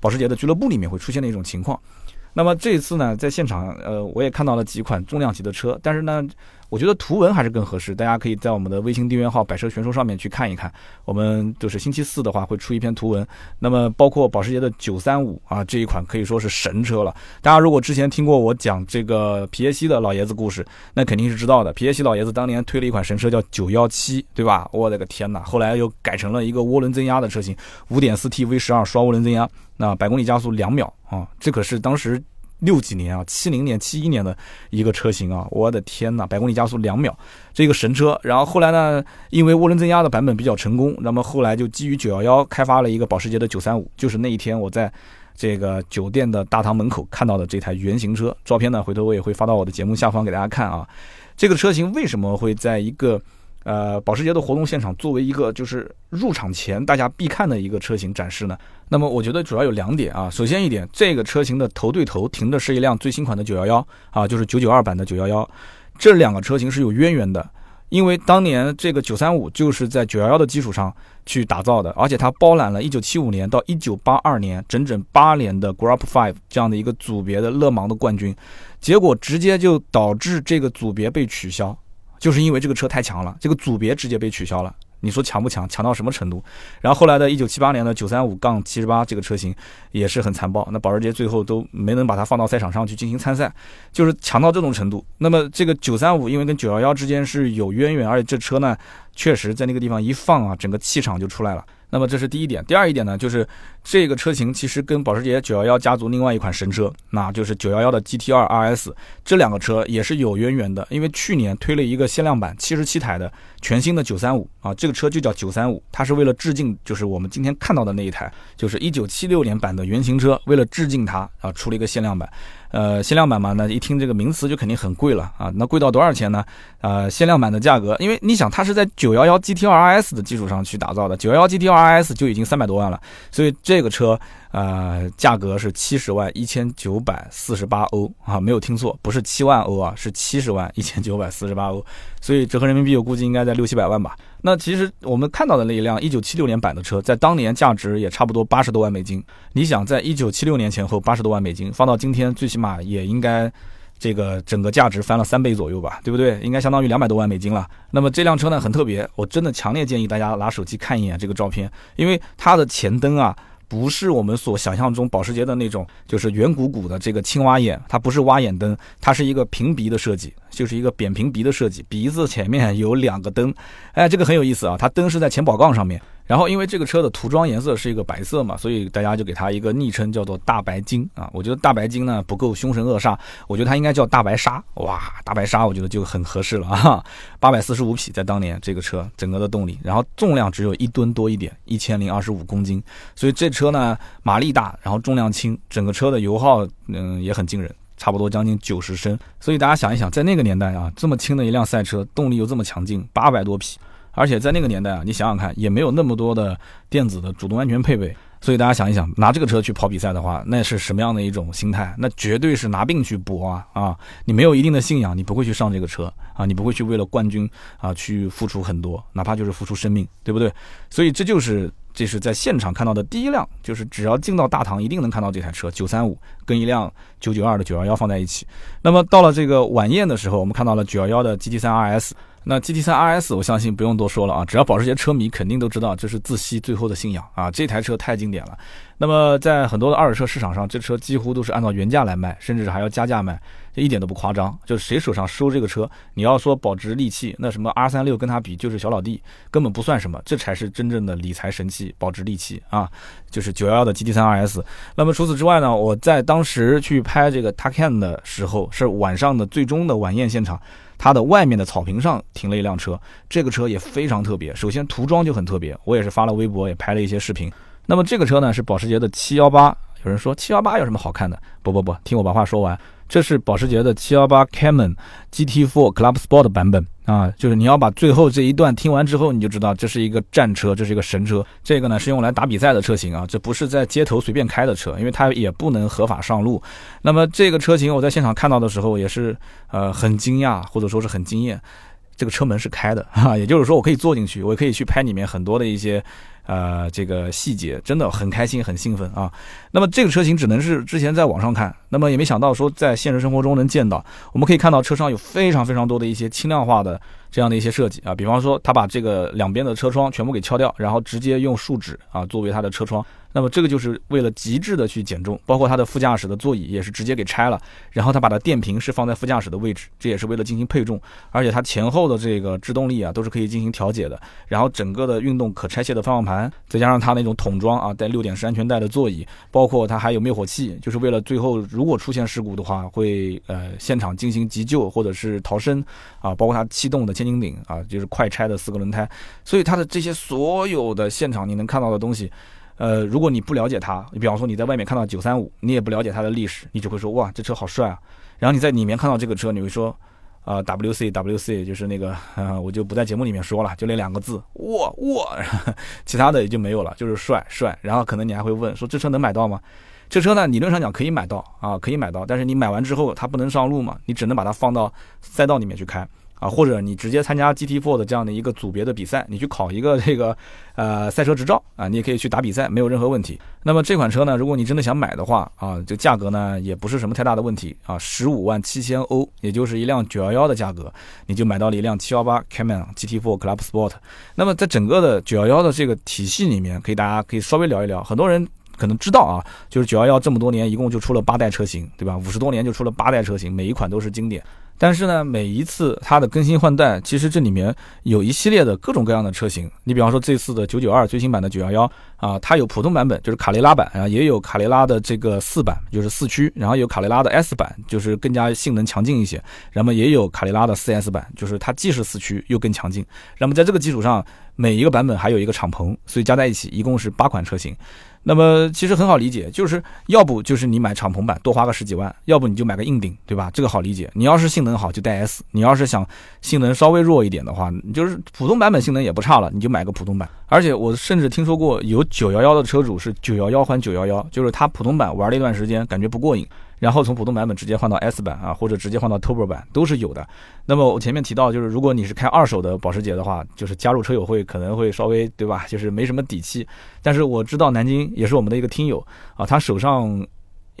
保时捷的俱乐部里面会出现的一种情况。那么这一次呢，在现场，呃，我也看到了几款重量级的车，但是呢。我觉得图文还是更合适，大家可以在我们的微信订阅号“百车全说”上面去看一看。我们就是星期四的话会出一篇图文，那么包括保时捷的935啊这一款可以说是神车了。大家如果之前听过我讲这个皮耶希的老爷子故事，那肯定是知道的。皮耶希老爷子当年推了一款神车叫917，对吧？我的个天哪！后来又改成了一个涡轮增压的车型，5.4T V12 双涡轮增压，那百公里加速两秒啊，这可是当时。六几年啊，七零年、七一年的一个车型啊，我的天呐，百公里加速两秒，这个神车。然后后来呢，因为涡轮增压的版本比较成功，那么后来就基于九幺幺开发了一个保时捷的九三五，就是那一天我在这个酒店的大堂门口看到的这台原型车。照片呢，回头我也会发到我的节目下方给大家看啊。这个车型为什么会在一个？呃，保时捷的活动现场作为一个就是入场前大家必看的一个车型展示呢，那么我觉得主要有两点啊。首先一点，这个车型的头对头停的是一辆最新款的911啊，就是992版的911，这两个车型是有渊源的，因为当年这个935就是在911的基础上去打造的，而且它包揽了1975年到1982年整整八年的 Group Five 这样的一个组别的勒芒的冠军，结果直接就导致这个组别被取消。就是因为这个车太强了，这个组别直接被取消了。你说强不强？强到什么程度？然后后来的一九七八年的九三五杠七十八这个车型也是很残暴，那保时捷最后都没能把它放到赛场上去进行参赛，就是强到这种程度。那么这个九三五因为跟九幺幺之间是有渊源，而且这车呢确实在那个地方一放啊，整个气场就出来了。那么这是第一点，第二一点呢，就是这个车型其实跟保时捷911家族另外一款神车，那就是911的 GT2 RS，这两个车也是有渊源的，因为去年推了一个限量版77台的全新的935啊，这个车就叫九三五它是为了致敬，就是我们今天看到的那一台，就是一九七六年版的原型车，为了致敬它啊，出了一个限量版。呃，限量版嘛，那一听这个名词就肯定很贵了啊。那贵到多少钱呢？呃，限量版的价格，因为你想，它是在九幺幺 G T R S 的基础上去打造的九幺幺 G T R S 就已经三百多万了，所以这个车。呃，价格是七十万一千九百四十八欧啊，没有听错，不是七万欧啊，是七十万一千九百四十八欧，所以折合人民币我估计应该在六七百万吧。那其实我们看到的那一辆一九七六年版的车，在当年价值也差不多八十多万美金。你想，在一九七六年前后八十多万美金，放到今天，最起码也应该这个整个价值翻了三倍左右吧，对不对？应该相当于两百多万美金了。那么这辆车呢，很特别，我真的强烈建议大家拿手机看一眼这个照片，因为它的前灯啊。不是我们所想象中保时捷的那种，就是圆鼓鼓的这个青蛙眼，它不是蛙眼灯，它是一个平鼻的设计，就是一个扁平鼻的设计，鼻子前面有两个灯，哎，这个很有意思啊，它灯是在前保杠上面。然后，因为这个车的涂装颜色是一个白色嘛，所以大家就给它一个昵称叫做“大白金”啊。我觉得“大白金”呢不够凶神恶煞，我觉得它应该叫“大白鲨”。哇，大白鲨，我觉得就很合适了啊。八百四十五匹在当年这个车整个的动力，然后重量只有一吨多一点，一千零二十五公斤。所以这车呢马力大，然后重量轻，整个车的油耗嗯也很惊人，差不多将近九十升。所以大家想一想，在那个年代啊，这么轻的一辆赛车，动力又这么强劲，八百多匹。而且在那个年代啊，你想想看，也没有那么多的电子的主动安全配备，所以大家想一想，拿这个车去跑比赛的话，那是什么样的一种心态？那绝对是拿命去搏啊！啊，你没有一定的信仰，你不会去上这个车啊，你不会去为了冠军啊去付出很多，哪怕就是付出生命，对不对？所以这就是这是在现场看到的第一辆，就是只要进到大堂一定能看到这台车九三五跟一辆九九二的九幺幺放在一起。那么到了这个晚宴的时候，我们看到了九幺幺的 GT 三 RS。那 GT 三 RS 我相信不用多说了啊，只要保时捷车迷肯定都知道，这是自吸最后的信仰啊！这台车太经典了。那么在很多的二手车市场上，这车几乎都是按照原价来卖，甚至还要加价卖，一点都不夸张。就是谁手上收这个车，你要说保值利器，那什么 R 三六跟它比就是小老弟，根本不算什么。这才是真正的理财神器，保值利器啊！就是九幺幺的 GT 三 RS。那么除此之外呢，我在当时去拍这个 Taycan 的时候，是晚上的最终的晚宴现场。它的外面的草坪上停了一辆车，这个车也非常特别。首先涂装就很特别，我也是发了微博，也拍了一些视频。那么这个车呢是保时捷的718，有人说718有什么好看的？不不不，听我把话说完。这是保时捷的718 Cayman GT4 Club Sport 版本啊，就是你要把最后这一段听完之后，你就知道这是一个战车，这是一个神车。这个呢是用来打比赛的车型啊，这不是在街头随便开的车，因为它也不能合法上路。那么这个车型我在现场看到的时候也是呃很惊讶，或者说是很惊艳。这个车门是开的哈，也就是说我可以坐进去，我可以去拍里面很多的一些。呃，这个细节真的很开心，很兴奋啊。那么这个车型只能是之前在网上看，那么也没想到说在现实生活中能见到。我们可以看到车上有非常非常多的一些轻量化的这样的一些设计啊，比方说他把这个两边的车窗全部给敲掉，然后直接用树脂啊作为它的车窗。那么这个就是为了极致的去减重，包括它的副驾驶的座椅也是直接给拆了，然后它把它电瓶是放在副驾驶的位置，这也是为了进行配重，而且它前后的这个制动力啊都是可以进行调节的，然后整个的运动可拆卸的方向盘，再加上它那种桶装啊带六点式安全带的座椅，包括它还有灭火器，就是为了最后如果出现事故的话会呃现场进行急救或者是逃生啊，包括它气动的千斤顶啊，就是快拆的四个轮胎，所以它的这些所有的现场你能看到的东西。呃，如果你不了解它，你比方说你在外面看到九三五，你也不了解它的历史，你只会说哇，这车好帅啊。然后你在里面看到这个车，你会说啊，W C W C，就是那个，我就不在节目里面说了，就那两个字，哇哇，其他的也就没有了，就是帅帅。然后可能你还会问说，这车能买到吗？这车呢，理论上讲可以买到啊，可以买到，但是你买完之后它不能上路嘛，你只能把它放到赛道里面去开。啊，或者你直接参加 GT4 的这样的一个组别的比赛，你去考一个这个呃赛车执照啊，你也可以去打比赛，没有任何问题。那么这款车呢，如果你真的想买的话啊，这价格呢也不是什么太大的问题啊，十五万七千欧，也就是一辆911的价格，你就买到了一辆718 Cayman GT4 Club Sport。那么在整个的911的这个体系里面，可以大家可以稍微聊一聊，很多人可能知道啊，就是911这么多年一共就出了八代车型，对吧？五十多年就出了八代车型，每一款都是经典。但是呢，每一次它的更新换代，其实这里面有一系列的各种各样的车型。你比方说这次的九九二最新版的九幺幺啊，它有普通版本，就是卡雷拉版啊，也有卡雷拉的这个四版，就是四驱，然后有卡雷拉的 S 版，就是更加性能强劲一些。然后也有卡雷拉的四 S 版，就是它既是四驱又更强劲。那么在这个基础上，每一个版本还有一个敞篷，所以加在一起一共是八款车型。那么其实很好理解，就是要不就是你买敞篷版多花个十几万，要不你就买个硬顶，对吧？这个好理解。你要是性能好就带 S，你要是想性能稍微弱一点的话，你就是普通版本性能也不差了，你就买个普通版。而且我甚至听说过有九幺幺的车主是九幺幺换九幺幺，就是他普通版玩了一段时间感觉不过瘾。然后从普通版本直接换到 S 版啊，或者直接换到 Turbo 版都是有的。那么我前面提到，就是如果你是开二手的保时捷的话，就是加入车友会可能会稍微对吧，就是没什么底气。但是我知道南京也是我们的一个听友啊，他手上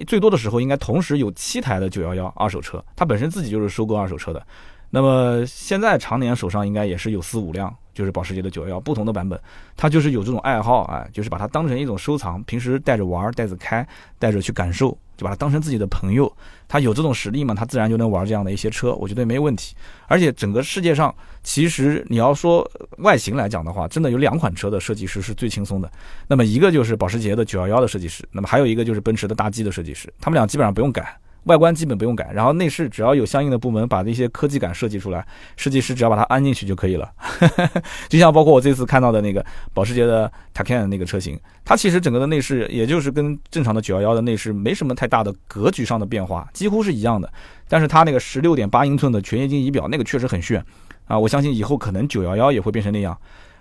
最多的时候应该同时有七台的911二手车，他本身自己就是收购二手车的。那么现在常年手上应该也是有四五辆，就是保时捷的911不同的版本，他就是有这种爱好啊，就是把它当成一种收藏，平时带着玩，带着开，带着去感受。就把它当成自己的朋友，他有这种实力嘛，他自然就能玩这样的一些车，我觉得没问题。而且整个世界上，其实你要说外形来讲的话，真的有两款车的设计师是最轻松的。那么一个就是保时捷的911的设计师，那么还有一个就是奔驰的大 G 的设计师，他们俩基本上不用改。外观基本不用改，然后内饰只要有相应的部门把那些科技感设计出来，设计师只要把它安进去就可以了。就像包括我这次看到的那个保时捷的 Taycan 那个车型，它其实整个的内饰也就是跟正常的911的内饰没什么太大的格局上的变化，几乎是一样的。但是它那个16.8英寸的全液晶仪表那个确实很炫啊！我相信以后可能911也会变成那样。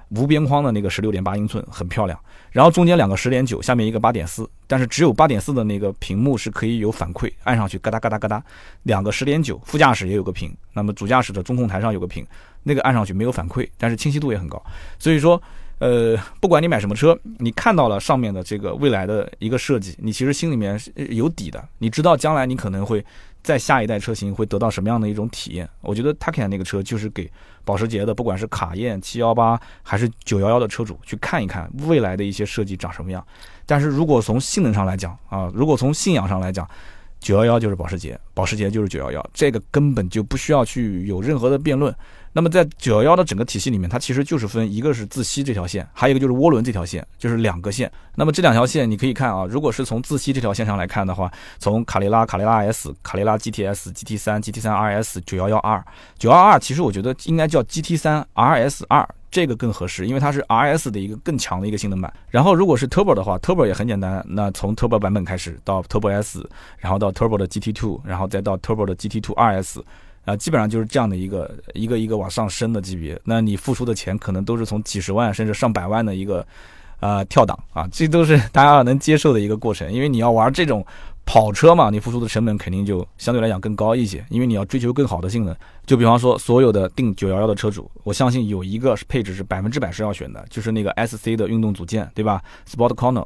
无边框的那个十六点八英寸很漂亮，然后中间两个十点九，下面一个八点四，但是只有八点四的那个屏幕是可以有反馈，按上去嘎哒嘎哒嘎哒，两个十点九，副驾驶也有个屏，那么主驾驶的中控台上有个屏，那个按上去没有反馈，但是清晰度也很高，所以说。呃，不管你买什么车，你看到了上面的这个未来的一个设计，你其实心里面是有底的。你知道将来你可能会在下一代车型会得到什么样的一种体验。我觉得 Taycan 那个车就是给保时捷的，不管是卡宴、七幺八还是九幺幺的车主去看一看未来的一些设计长什么样。但是如果从性能上来讲啊，如果从信仰上来讲，九幺幺就是保时捷，保时捷就是九幺幺，这个根本就不需要去有任何的辩论。那么在九幺幺的整个体系里面，它其实就是分一个是自吸这条线，还有一个就是涡轮这条线，就是两个线。那么这两条线你可以看啊，如果是从自吸这条线上来看的话，从卡雷拉、卡雷拉 S、卡雷拉 GTS、GT 三、GT 三 RS、九幺幺 R、九幺二，其实我觉得应该叫 GT 三 RS 二，这个更合适，因为它是 RS 的一个更强的一个性能版。然后如果是 Turbo 的话，Turbo 也很简单，那从 Turbo 版本开始到 Turbo S，然后到 Turbo 的 GT Two，然后再到 Turbo 的 GT Two RS。啊，基本上就是这样的一个一个一个往上升的级别，那你付出的钱可能都是从几十万甚至上百万的一个，呃，跳档啊，这都是大家能接受的一个过程。因为你要玩这种跑车嘛，你付出的成本肯定就相对来讲更高一些，因为你要追求更好的性能。就比方说，所有的定九幺幺的车主，我相信有一个配置是百分之百是要选的，就是那个 SC 的运动组件，对吧？Sport Corner。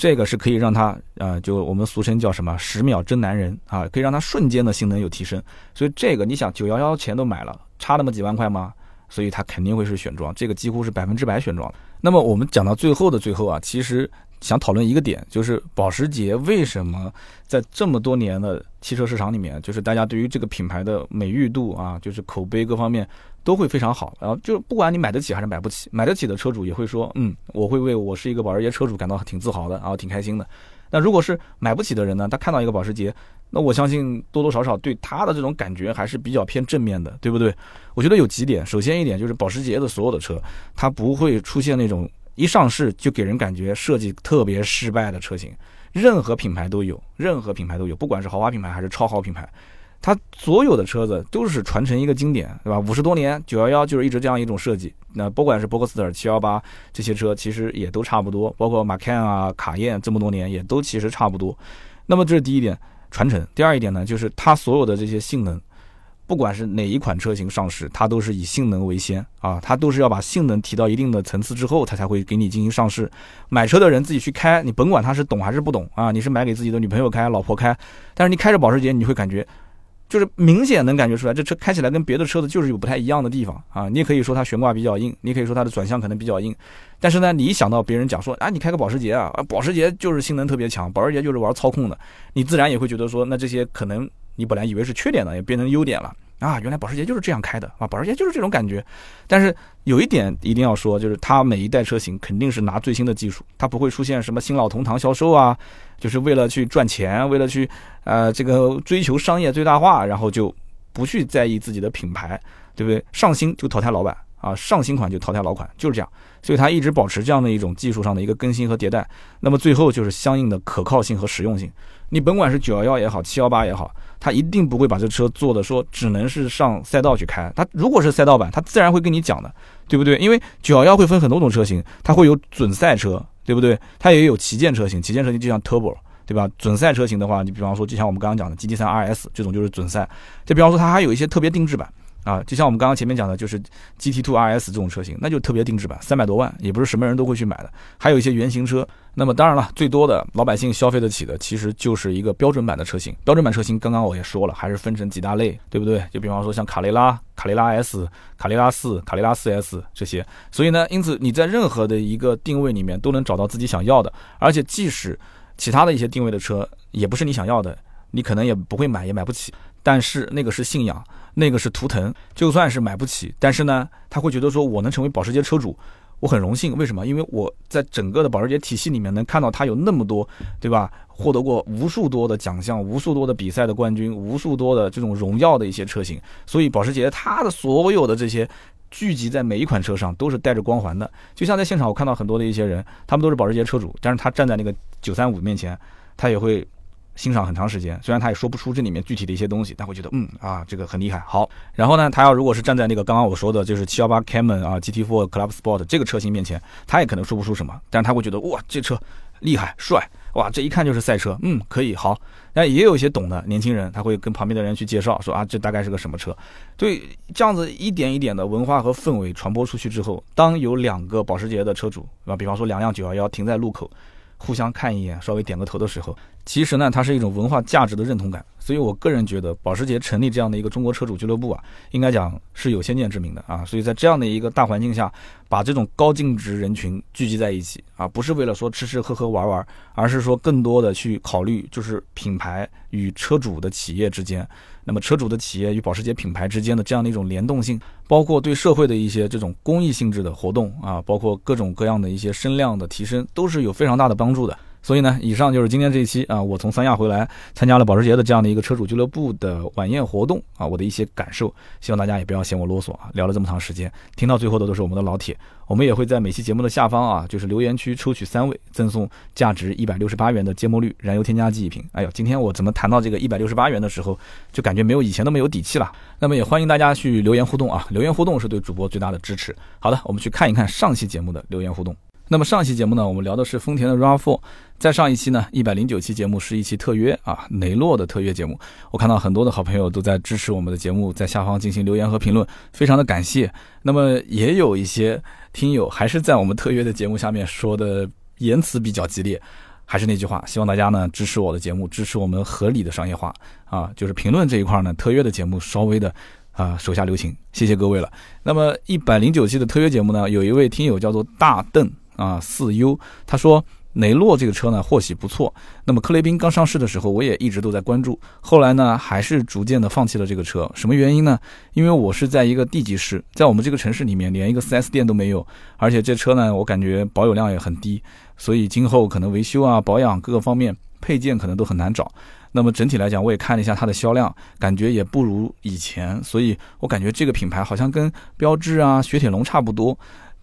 这个是可以让它，呃，就我们俗称叫什么“十秒真男人”啊，可以让它瞬间的性能有提升。所以这个你想，九幺幺钱都买了，差那么几万块吗？所以它肯定会是选装，这个几乎是百分之百选装。那么我们讲到最后的最后啊，其实想讨论一个点，就是保时捷为什么在这么多年的汽车市场里面，就是大家对于这个品牌的美誉度啊，就是口碑各方面。都会非常好，然后就不管你买得起还是买不起，买得起的车主也会说，嗯，我会为我是一个保时捷车主感到挺自豪的，然后挺开心的。那如果是买不起的人呢，他看到一个保时捷，那我相信多多少少对他的这种感觉还是比较偏正面的，对不对？我觉得有几点，首先一点就是保时捷的所有的车，它不会出现那种一上市就给人感觉设计特别失败的车型，任何品牌都有，任何品牌都有，不管是豪华品牌还是超豪品牌。它所有的车子都是传承一个经典，对吧？五十多年，九幺幺就是一直这样一种设计。那不管是波克斯特、七幺八这些车，其实也都差不多。包括马 can 啊、卡宴，这么多年也都其实差不多。那么这是第一点，传承。第二一点呢，就是它所有的这些性能，不管是哪一款车型上市，它都是以性能为先啊，它都是要把性能提到一定的层次之后，它才会给你进行上市。买车的人自己去开，你甭管他是懂还是不懂啊，你是买给自己的女朋友开、老婆开，但是你开着保时捷，你会感觉。就是明显能感觉出来，这车开起来跟别的车子就是有不太一样的地方啊！你也可以说它悬挂比较硬，你可以说它的转向可能比较硬，但是呢，你一想到别人讲说啊，你开个保时捷啊，保时捷就是性能特别强，保时捷就是玩操控的，你自然也会觉得说，那这些可能你本来以为是缺点的，也变成优点了。啊，原来保时捷就是这样开的啊！保时捷就是这种感觉，但是有一点一定要说，就是它每一代车型肯定是拿最新的技术，它不会出现什么新老同堂销售啊，就是为了去赚钱，为了去呃这个追求商业最大化，然后就不去在意自己的品牌，对不对？上新就淘汰老板啊，上新款就淘汰老款，就是这样。所以它一直保持这样的一种技术上的一个更新和迭代，那么最后就是相应的可靠性和实用性。你甭管是九幺幺也好，七幺八也好。他一定不会把这车做的说只能是上赛道去开。他如果是赛道版，他自然会跟你讲的，对不对？因为九幺幺会分很多种车型，它会有准赛车，对不对？它也有旗舰车型，旗舰车型就像 Turbo，对吧？准赛车型的话，你比方说就像我们刚刚讲的 GT 三 RS 这种就是准赛。就比方说它还有一些特别定制版。啊，就像我们刚刚前面讲的，就是 GT2 RS 这种车型，那就特别定制版，三百多万，也不是什么人都会去买的。还有一些原型车，那么当然了，最多的老百姓消费得起的，其实就是一个标准版的车型。标准版车型，刚刚我也说了，还是分成几大类，对不对？就比方说像卡雷拉、卡雷拉 S、卡雷拉四、卡雷拉 4S 这些。所以呢，因此你在任何的一个定位里面都能找到自己想要的，而且即使其他的一些定位的车也不是你想要的，你可能也不会买，也买不起。但是那个是信仰。那个是图腾，就算是买不起，但是呢，他会觉得说，我能成为保时捷车主，我很荣幸。为什么？因为我在整个的保时捷体系里面能看到他有那么多，对吧？获得过无数多的奖项，无数多的比赛的冠军，无数多的这种荣耀的一些车型。所以保时捷它的所有的这些聚集在每一款车上都是带着光环的。就像在现场我看到很多的一些人，他们都是保时捷车主，但是他站在那个九三五面前，他也会。欣赏很长时间，虽然他也说不出这里面具体的一些东西，但会觉得嗯啊这个很厉害。好，然后呢，他要如果是站在那个刚刚我说的就是七幺八 Cayman 啊 GT4 Club Sport 这个车型面前，他也可能说不出什么，但是他会觉得哇这车厉害帅。哇，这一看就是赛车，嗯，可以好。那也有一些懂的年轻人，他会跟旁边的人去介绍，说啊，这大概是个什么车。对，这样子一点一点的文化和氛围传播出去之后，当有两个保时捷的车主，啊，比方说两辆911停在路口。互相看一眼，稍微点个头的时候，其实呢，它是一种文化价值的认同感。所以我个人觉得，保时捷成立这样的一个中国车主俱乐部啊，应该讲是有先见之明的啊。所以在这样的一个大环境下，把这种高净值人群聚集在一起啊，不是为了说吃吃喝喝玩玩，而是说更多的去考虑，就是品牌与车主的企业之间。那么车主的企业与保时捷品牌之间的这样的一种联动性，包括对社会的一些这种公益性质的活动啊，包括各种各样的一些声量的提升，都是有非常大的帮助的。所以呢，以上就是今天这一期啊，我从三亚回来参加了保时捷的这样的一个车主俱乐部的晚宴活动啊，我的一些感受，希望大家也不要嫌我啰嗦啊，聊了这么长时间，听到最后的都是我们的老铁，我们也会在每期节目的下方啊，就是留言区抽取三位，赠送价值一百六十八元的芥末绿燃油添加剂一瓶。哎呦，今天我怎么谈到这个一百六十八元的时候，就感觉没有以前那么有底气了。那么也欢迎大家去留言互动啊，留言互动是对主播最大的支持。好的，我们去看一看上期节目的留言互动。那么上期节目呢，我们聊的是丰田的 RAV4。再上一期呢，一百零九期节目是一期特约啊，雷诺的特约节目。我看到很多的好朋友都在支持我们的节目，在下方进行留言和评论，非常的感谢。那么也有一些听友还是在我们特约的节目下面说的言辞比较激烈。还是那句话，希望大家呢支持我的节目，支持我们合理的商业化啊。就是评论这一块呢，特约的节目稍微的啊手下留情，谢谢各位了。那么一百零九期的特约节目呢，有一位听友叫做大邓。啊，四 U，他说雷诺这个车呢，或许不错。那么克雷宾刚上市的时候，我也一直都在关注。后来呢，还是逐渐的放弃了这个车。什么原因呢？因为我是在一个地级市，在我们这个城市里面，连一个 4S 店都没有。而且这车呢，我感觉保有量也很低，所以今后可能维修啊、保养各个方面配件可能都很难找。那么整体来讲，我也看了一下它的销量，感觉也不如以前。所以我感觉这个品牌好像跟标致啊、雪铁龙差不多。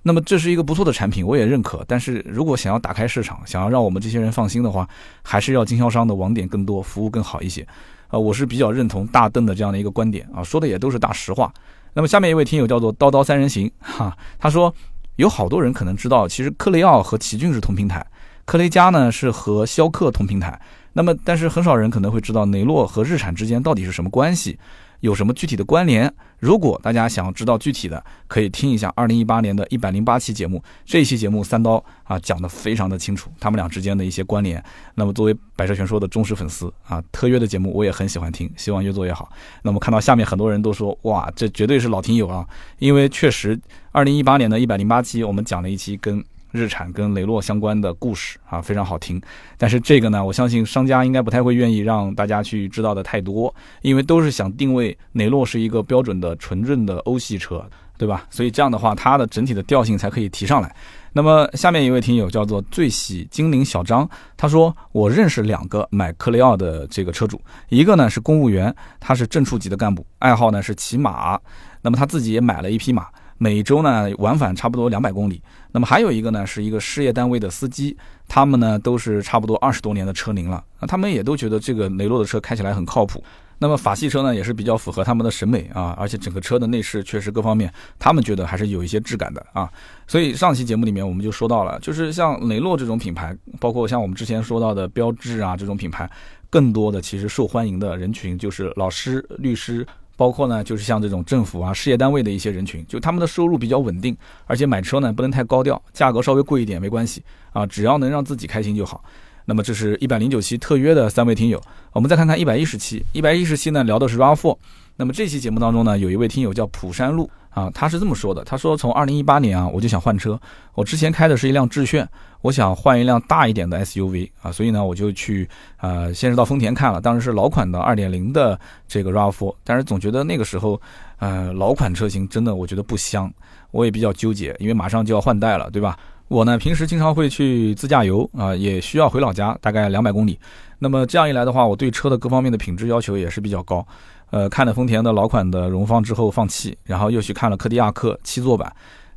那么这是一个不错的产品，我也认可。但是如果想要打开市场，想要让我们这些人放心的话，还是要经销商的网点更多，服务更好一些。啊，我是比较认同大邓的这样的一个观点啊，说的也都是大实话。那么下面一位听友叫做刀刀三人行哈，他说有好多人可能知道，其实克雷奥和奇骏是同平台，克雷嘉呢是和逍客同平台。那么但是很少人可能会知道雷诺和日产之间到底是什么关系。有什么具体的关联？如果大家想要知道具体的，可以听一下二零一八年的一百零八期节目。这一期节目三刀啊讲的非常的清楚，他们俩之间的一些关联。那么作为百车全说的忠实粉丝啊，特约的节目我也很喜欢听，希望越做越好。那么看到下面很多人都说哇，这绝对是老听友啊，因为确实二零一八年的一百零八期我们讲了一期跟。日产跟雷诺相关的故事啊，非常好听。但是这个呢，我相信商家应该不太会愿意让大家去知道的太多，因为都是想定位雷诺是一个标准的纯正的欧系车，对吧？所以这样的话，它的整体的调性才可以提上来。那么下面一位听友叫做最喜精灵小张，他说我认识两个买克雷奥的这个车主，一个呢是公务员，他是正处级的干部，爱好呢是骑马，那么他自己也买了一匹马。每周呢往返差不多两百公里，那么还有一个呢是一个事业单位的司机，他们呢都是差不多二十多年的车龄了，那他们也都觉得这个雷诺的车开起来很靠谱。那么法系车呢也是比较符合他们的审美啊，而且整个车的内饰确实各方面他们觉得还是有一些质感的啊。所以上期节目里面我们就说到了，就是像雷诺这种品牌，包括像我们之前说到的标致啊这种品牌，更多的其实受欢迎的人群就是老师、律师。包括呢，就是像这种政府啊、事业单位的一些人群，就他们的收入比较稳定，而且买车呢不能太高调，价格稍微贵一点没关系啊，只要能让自己开心就好。那么这是一百零九期特约的三位听友，我们再看看一百一十期，一百一十期呢聊的是 RAV4。那么这期节目当中呢，有一位听友叫蒲山路。啊，他是这么说的，他说从二零一八年啊，我就想换车，我之前开的是一辆致炫，我想换一辆大一点的 SUV 啊，所以呢，我就去呃，先是到丰田看了，当时是老款的二点零的这个 RAV4，但是总觉得那个时候，呃，老款车型真的我觉得不香，我也比较纠结，因为马上就要换代了，对吧？我呢平时经常会去自驾游啊，也需要回老家，大概两百公里，那么这样一来的话，我对车的各方面的品质要求也是比较高。呃，看了丰田的老款的荣放之后放弃，然后又去看了柯迪亚克七座版，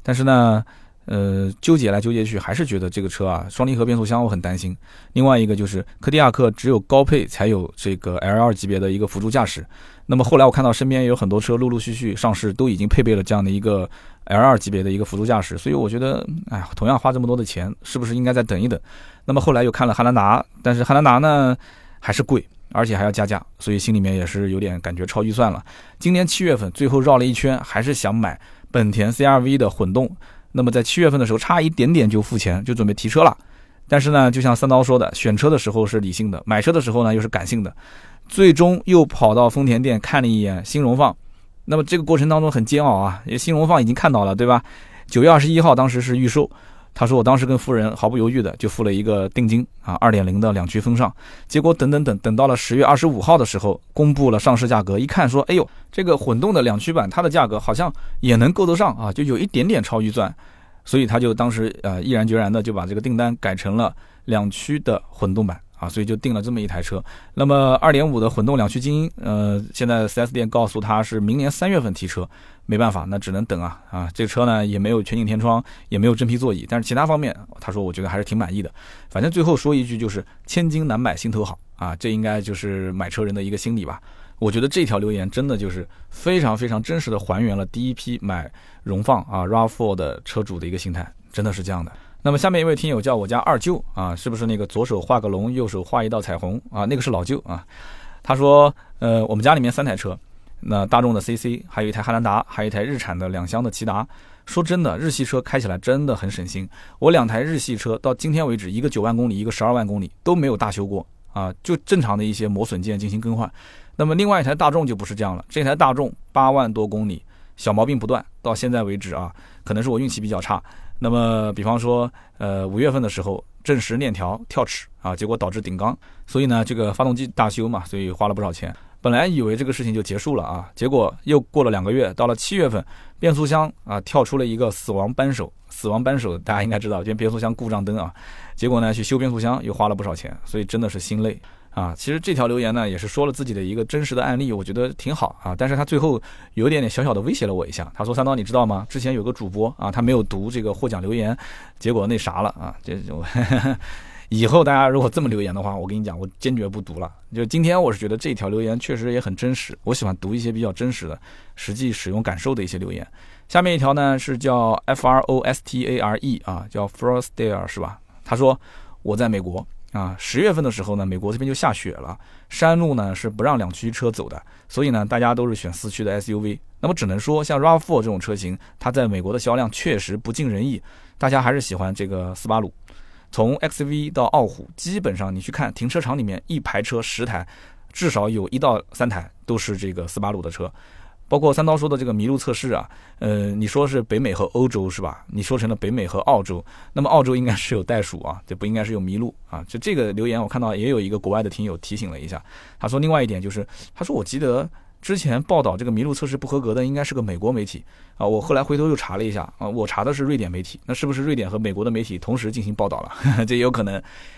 但是呢，呃，纠结来纠结去，还是觉得这个车啊，双离合变速箱我很担心。另外一个就是柯迪亚克只有高配才有这个 L2 级别的一个辅助驾驶。那么后来我看到身边有很多车陆陆续续上市，都已经配备了这样的一个 L2 级别的一个辅助驾驶。所以我觉得，哎，同样花这么多的钱，是不是应该再等一等？那么后来又看了汉兰达，但是汉兰达呢还是贵，而且还要加价，所以心里面也是有点感觉超预算了。今年七月份最后绕了一圈，还是想买本田 CRV 的混动。那么在七月份的时候，差一点点就付钱，就准备提车了。但是呢，就像三刀说的，选车的时候是理性的，买车的时候呢又是感性的。最终又跑到丰田店看了一眼新荣放。那么这个过程当中很煎熬啊，因为新荣放已经看到了，对吧？九月二十一号当时是预售。他说：“我当时跟夫人毫不犹豫的就付了一个定金啊，二点零的两驱风尚。结果等等等等到了十月二十五号的时候，公布了上市价格。一看说，哎呦，这个混动的两驱版它的价格好像也能够得上啊，就有一点点超预算。所以他就当时呃毅然决然的就把这个订单改成了两驱的混动版。”啊，所以就定了这么一台车。那么二点五的混动两驱精英，呃，现在 4S 店告诉他是明年三月份提车，没办法，那只能等啊啊。这车呢也没有全景天窗，也没有真皮座椅，但是其他方面，他说我觉得还是挺满意的。反正最后说一句就是千金难买心头好啊，这应该就是买车人的一个心理吧。我觉得这条留言真的就是非常非常真实的还原了第一批买荣放啊 RAV4 的车主的一个心态，真的是这样的。那么下面一位听友叫我家二舅啊，是不是那个左手画个龙，右手画一道彩虹啊？那个是老舅啊。他说，呃，我们家里面三台车，那大众的 CC，还有一台汉兰达，还有一台日产的两厢的骐达。说真的，日系车开起来真的很省心。我两台日系车到今天为止，一个九万公里，一个十二万公里，都没有大修过啊，就正常的一些磨损件进行更换。那么另外一台大众就不是这样了，这台大众八万多公里，小毛病不断，到现在为止啊，可能是我运气比较差。那么，比方说，呃，五月份的时候，正时链条跳齿啊，结果导致顶缸，所以呢，这个发动机大修嘛，所以花了不少钱。本来以为这个事情就结束了啊，结果又过了两个月，到了七月份，变速箱啊跳出了一个死亡扳手，死亡扳手大家应该知道，就变速箱故障灯啊，结果呢去修变速箱又花了不少钱，所以真的是心累。啊，其实这条留言呢，也是说了自己的一个真实的案例，我觉得挺好啊。但是他最后有一点点小小的威胁了我一下，他说：“三刀，你知道吗？之前有个主播啊，他没有读这个获奖留言，结果那啥了啊。这就 以后大家如果这么留言的话，我跟你讲，我坚决不读了。就今天我是觉得这条留言确实也很真实，我喜欢读一些比较真实的、实际使用感受的一些留言。下面一条呢是叫 F R O S T A R E 啊，叫 Frostare 是吧？他说我在美国。啊，十月份的时候呢，美国这边就下雪了，山路呢是不让两驱车走的，所以呢，大家都是选四驱的 SUV。那么只能说，像 RAV4 这种车型，它在美国的销量确实不尽人意，大家还是喜欢这个斯巴鲁。从 XV 到傲虎，基本上你去看停车场里面一排车十台，至少有一到三台都是这个斯巴鲁的车。包括三刀说的这个麋鹿测试啊，呃，你说是北美和欧洲是吧？你说成了北美和澳洲，那么澳洲应该是有袋鼠啊，这不应该是有麋鹿啊？就这个留言我看到也有一个国外的听友提醒了一下，他说另外一点就是，他说我记得之前报道这个麋鹿测试不合格的应该是个美国媒体啊，我后来回头又查了一下啊，我查的是瑞典媒体，那是不是瑞典和美国的媒体同时进行报道了？这也有可能。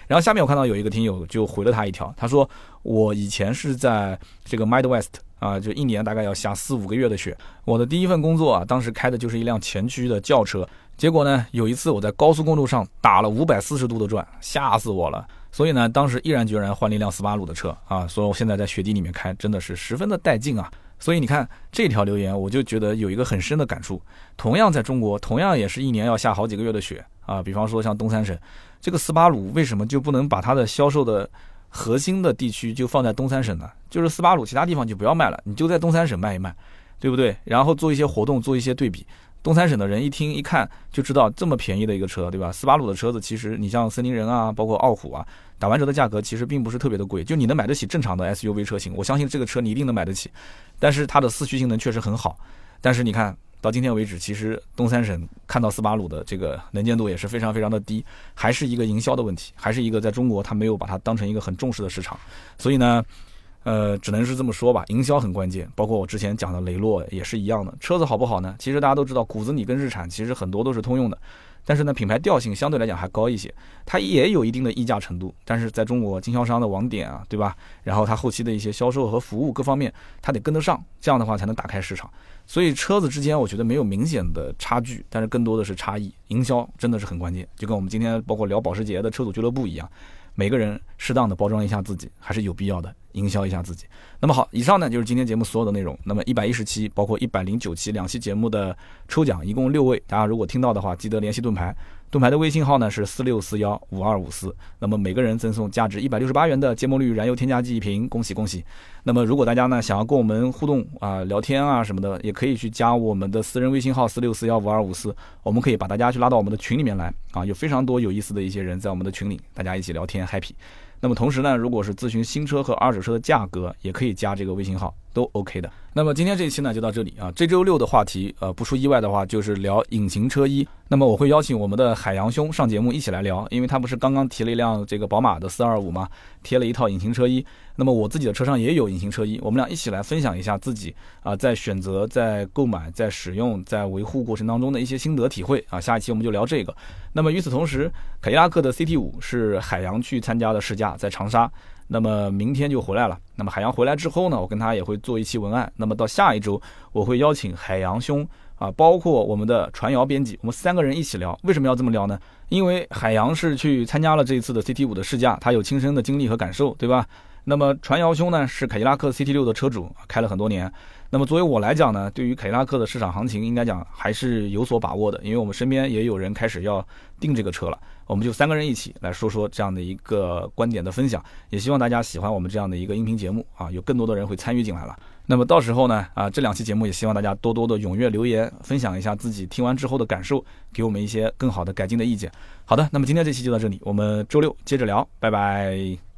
然后下面我看到有一个听友就回了他一条，他说我以前是在这个 Midwest。啊，就一年大概要下四五个月的雪。我的第一份工作啊，当时开的就是一辆前驱的轿车。结果呢，有一次我在高速公路上打了五百四十度的转，吓死我了。所以呢，当时毅然决然换了一辆斯巴鲁的车啊。所以我现在在雪地里面开，真的是十分的带劲啊。所以你看这条留言，我就觉得有一个很深的感触。同样在中国，同样也是一年要下好几个月的雪啊。比方说像东三省，这个斯巴鲁为什么就不能把它的销售的？核心的地区就放在东三省呢，就是斯巴鲁，其他地方就不要卖了，你就在东三省卖一卖，对不对？然后做一些活动，做一些对比。东三省的人一听一看就知道，这么便宜的一个车，对吧？斯巴鲁的车子其实你像森林人啊，包括傲虎啊，打完折的价格其实并不是特别的贵，就你能买得起正常的 SUV 车型，我相信这个车你一定能买得起。但是它的四驱性能确实很好，但是你看。到今天为止，其实东三省看到斯巴鲁的这个能见度也是非常非常的低，还是一个营销的问题，还是一个在中国他没有把它当成一个很重视的市场。所以呢，呃，只能是这么说吧，营销很关键。包括我之前讲的雷诺也是一样的，车子好不好呢？其实大家都知道，骨子里跟日产其实很多都是通用的。但是呢，品牌调性相对来讲还高一些，它也有一定的溢价程度，但是在中国经销商的网点啊，对吧？然后它后期的一些销售和服务各方面，它得跟得上，这样的话才能打开市场。所以车子之间，我觉得没有明显的差距，但是更多的是差异。营销真的是很关键，就跟我们今天包括聊保时捷的车主俱乐部一样，每个人适当的包装一下自己，还是有必要的。营销一下自己。那么好，以上呢就是今天节目所有的内容。那么一百一十期，包括一百零九期两期节目的抽奖，一共六位。大家如果听到的话，记得联系盾牌。盾牌的微信号呢是四六四幺五二五四。那么每个人赠送价值一百六十八元的芥末绿燃油添加剂一瓶，恭喜恭喜。那么如果大家呢想要跟我们互动啊、聊天啊什么的，也可以去加我们的私人微信号四六四幺五二五四。我们可以把大家去拉到我们的群里面来啊，有非常多有意思的一些人在我们的群里，大家一起聊天 happy。那么同时呢，如果是咨询新车和二手车的价格，也可以加这个微信号，都 OK 的。那么今天这一期呢就到这里啊。这周六的话题，呃，不出意外的话就是聊隐形车衣。那么我会邀请我们的海洋兄上节目一起来聊，因为他不是刚刚提了一辆这个宝马的四二五吗，贴了一套隐形车衣。那么我自己的车上也有隐形车衣，我们俩一起来分享一下自己啊在选择、在购买、在使用、在维护过程当中的一些心得体会啊。下一期我们就聊这个。那么与此同时，凯迪拉克的 CT 五是海洋去参加的试驾，在长沙。那么明天就回来了。那么海洋回来之后呢，我跟他也会做一期文案。那么到下一周，我会邀请海洋兄啊，包括我们的传谣编辑，我们三个人一起聊。为什么要这么聊呢？因为海洋是去参加了这一次的 CT 五的试驾，他有亲身的经历和感受，对吧？那么传谣兄呢是凯迪拉克 CT 六的车主，开了很多年。那么作为我来讲呢，对于凯迪拉克的市场行情，应该讲还是有所把握的，因为我们身边也有人开始要订这个车了。我们就三个人一起来说说这样的一个观点的分享，也希望大家喜欢我们这样的一个音频节目啊，有更多的人会参与进来了。那么到时候呢，啊，这两期节目也希望大家多多的踊跃留言，分享一下自己听完之后的感受，给我们一些更好的改进的意见。好的，那么今天这期就到这里，我们周六接着聊，拜拜。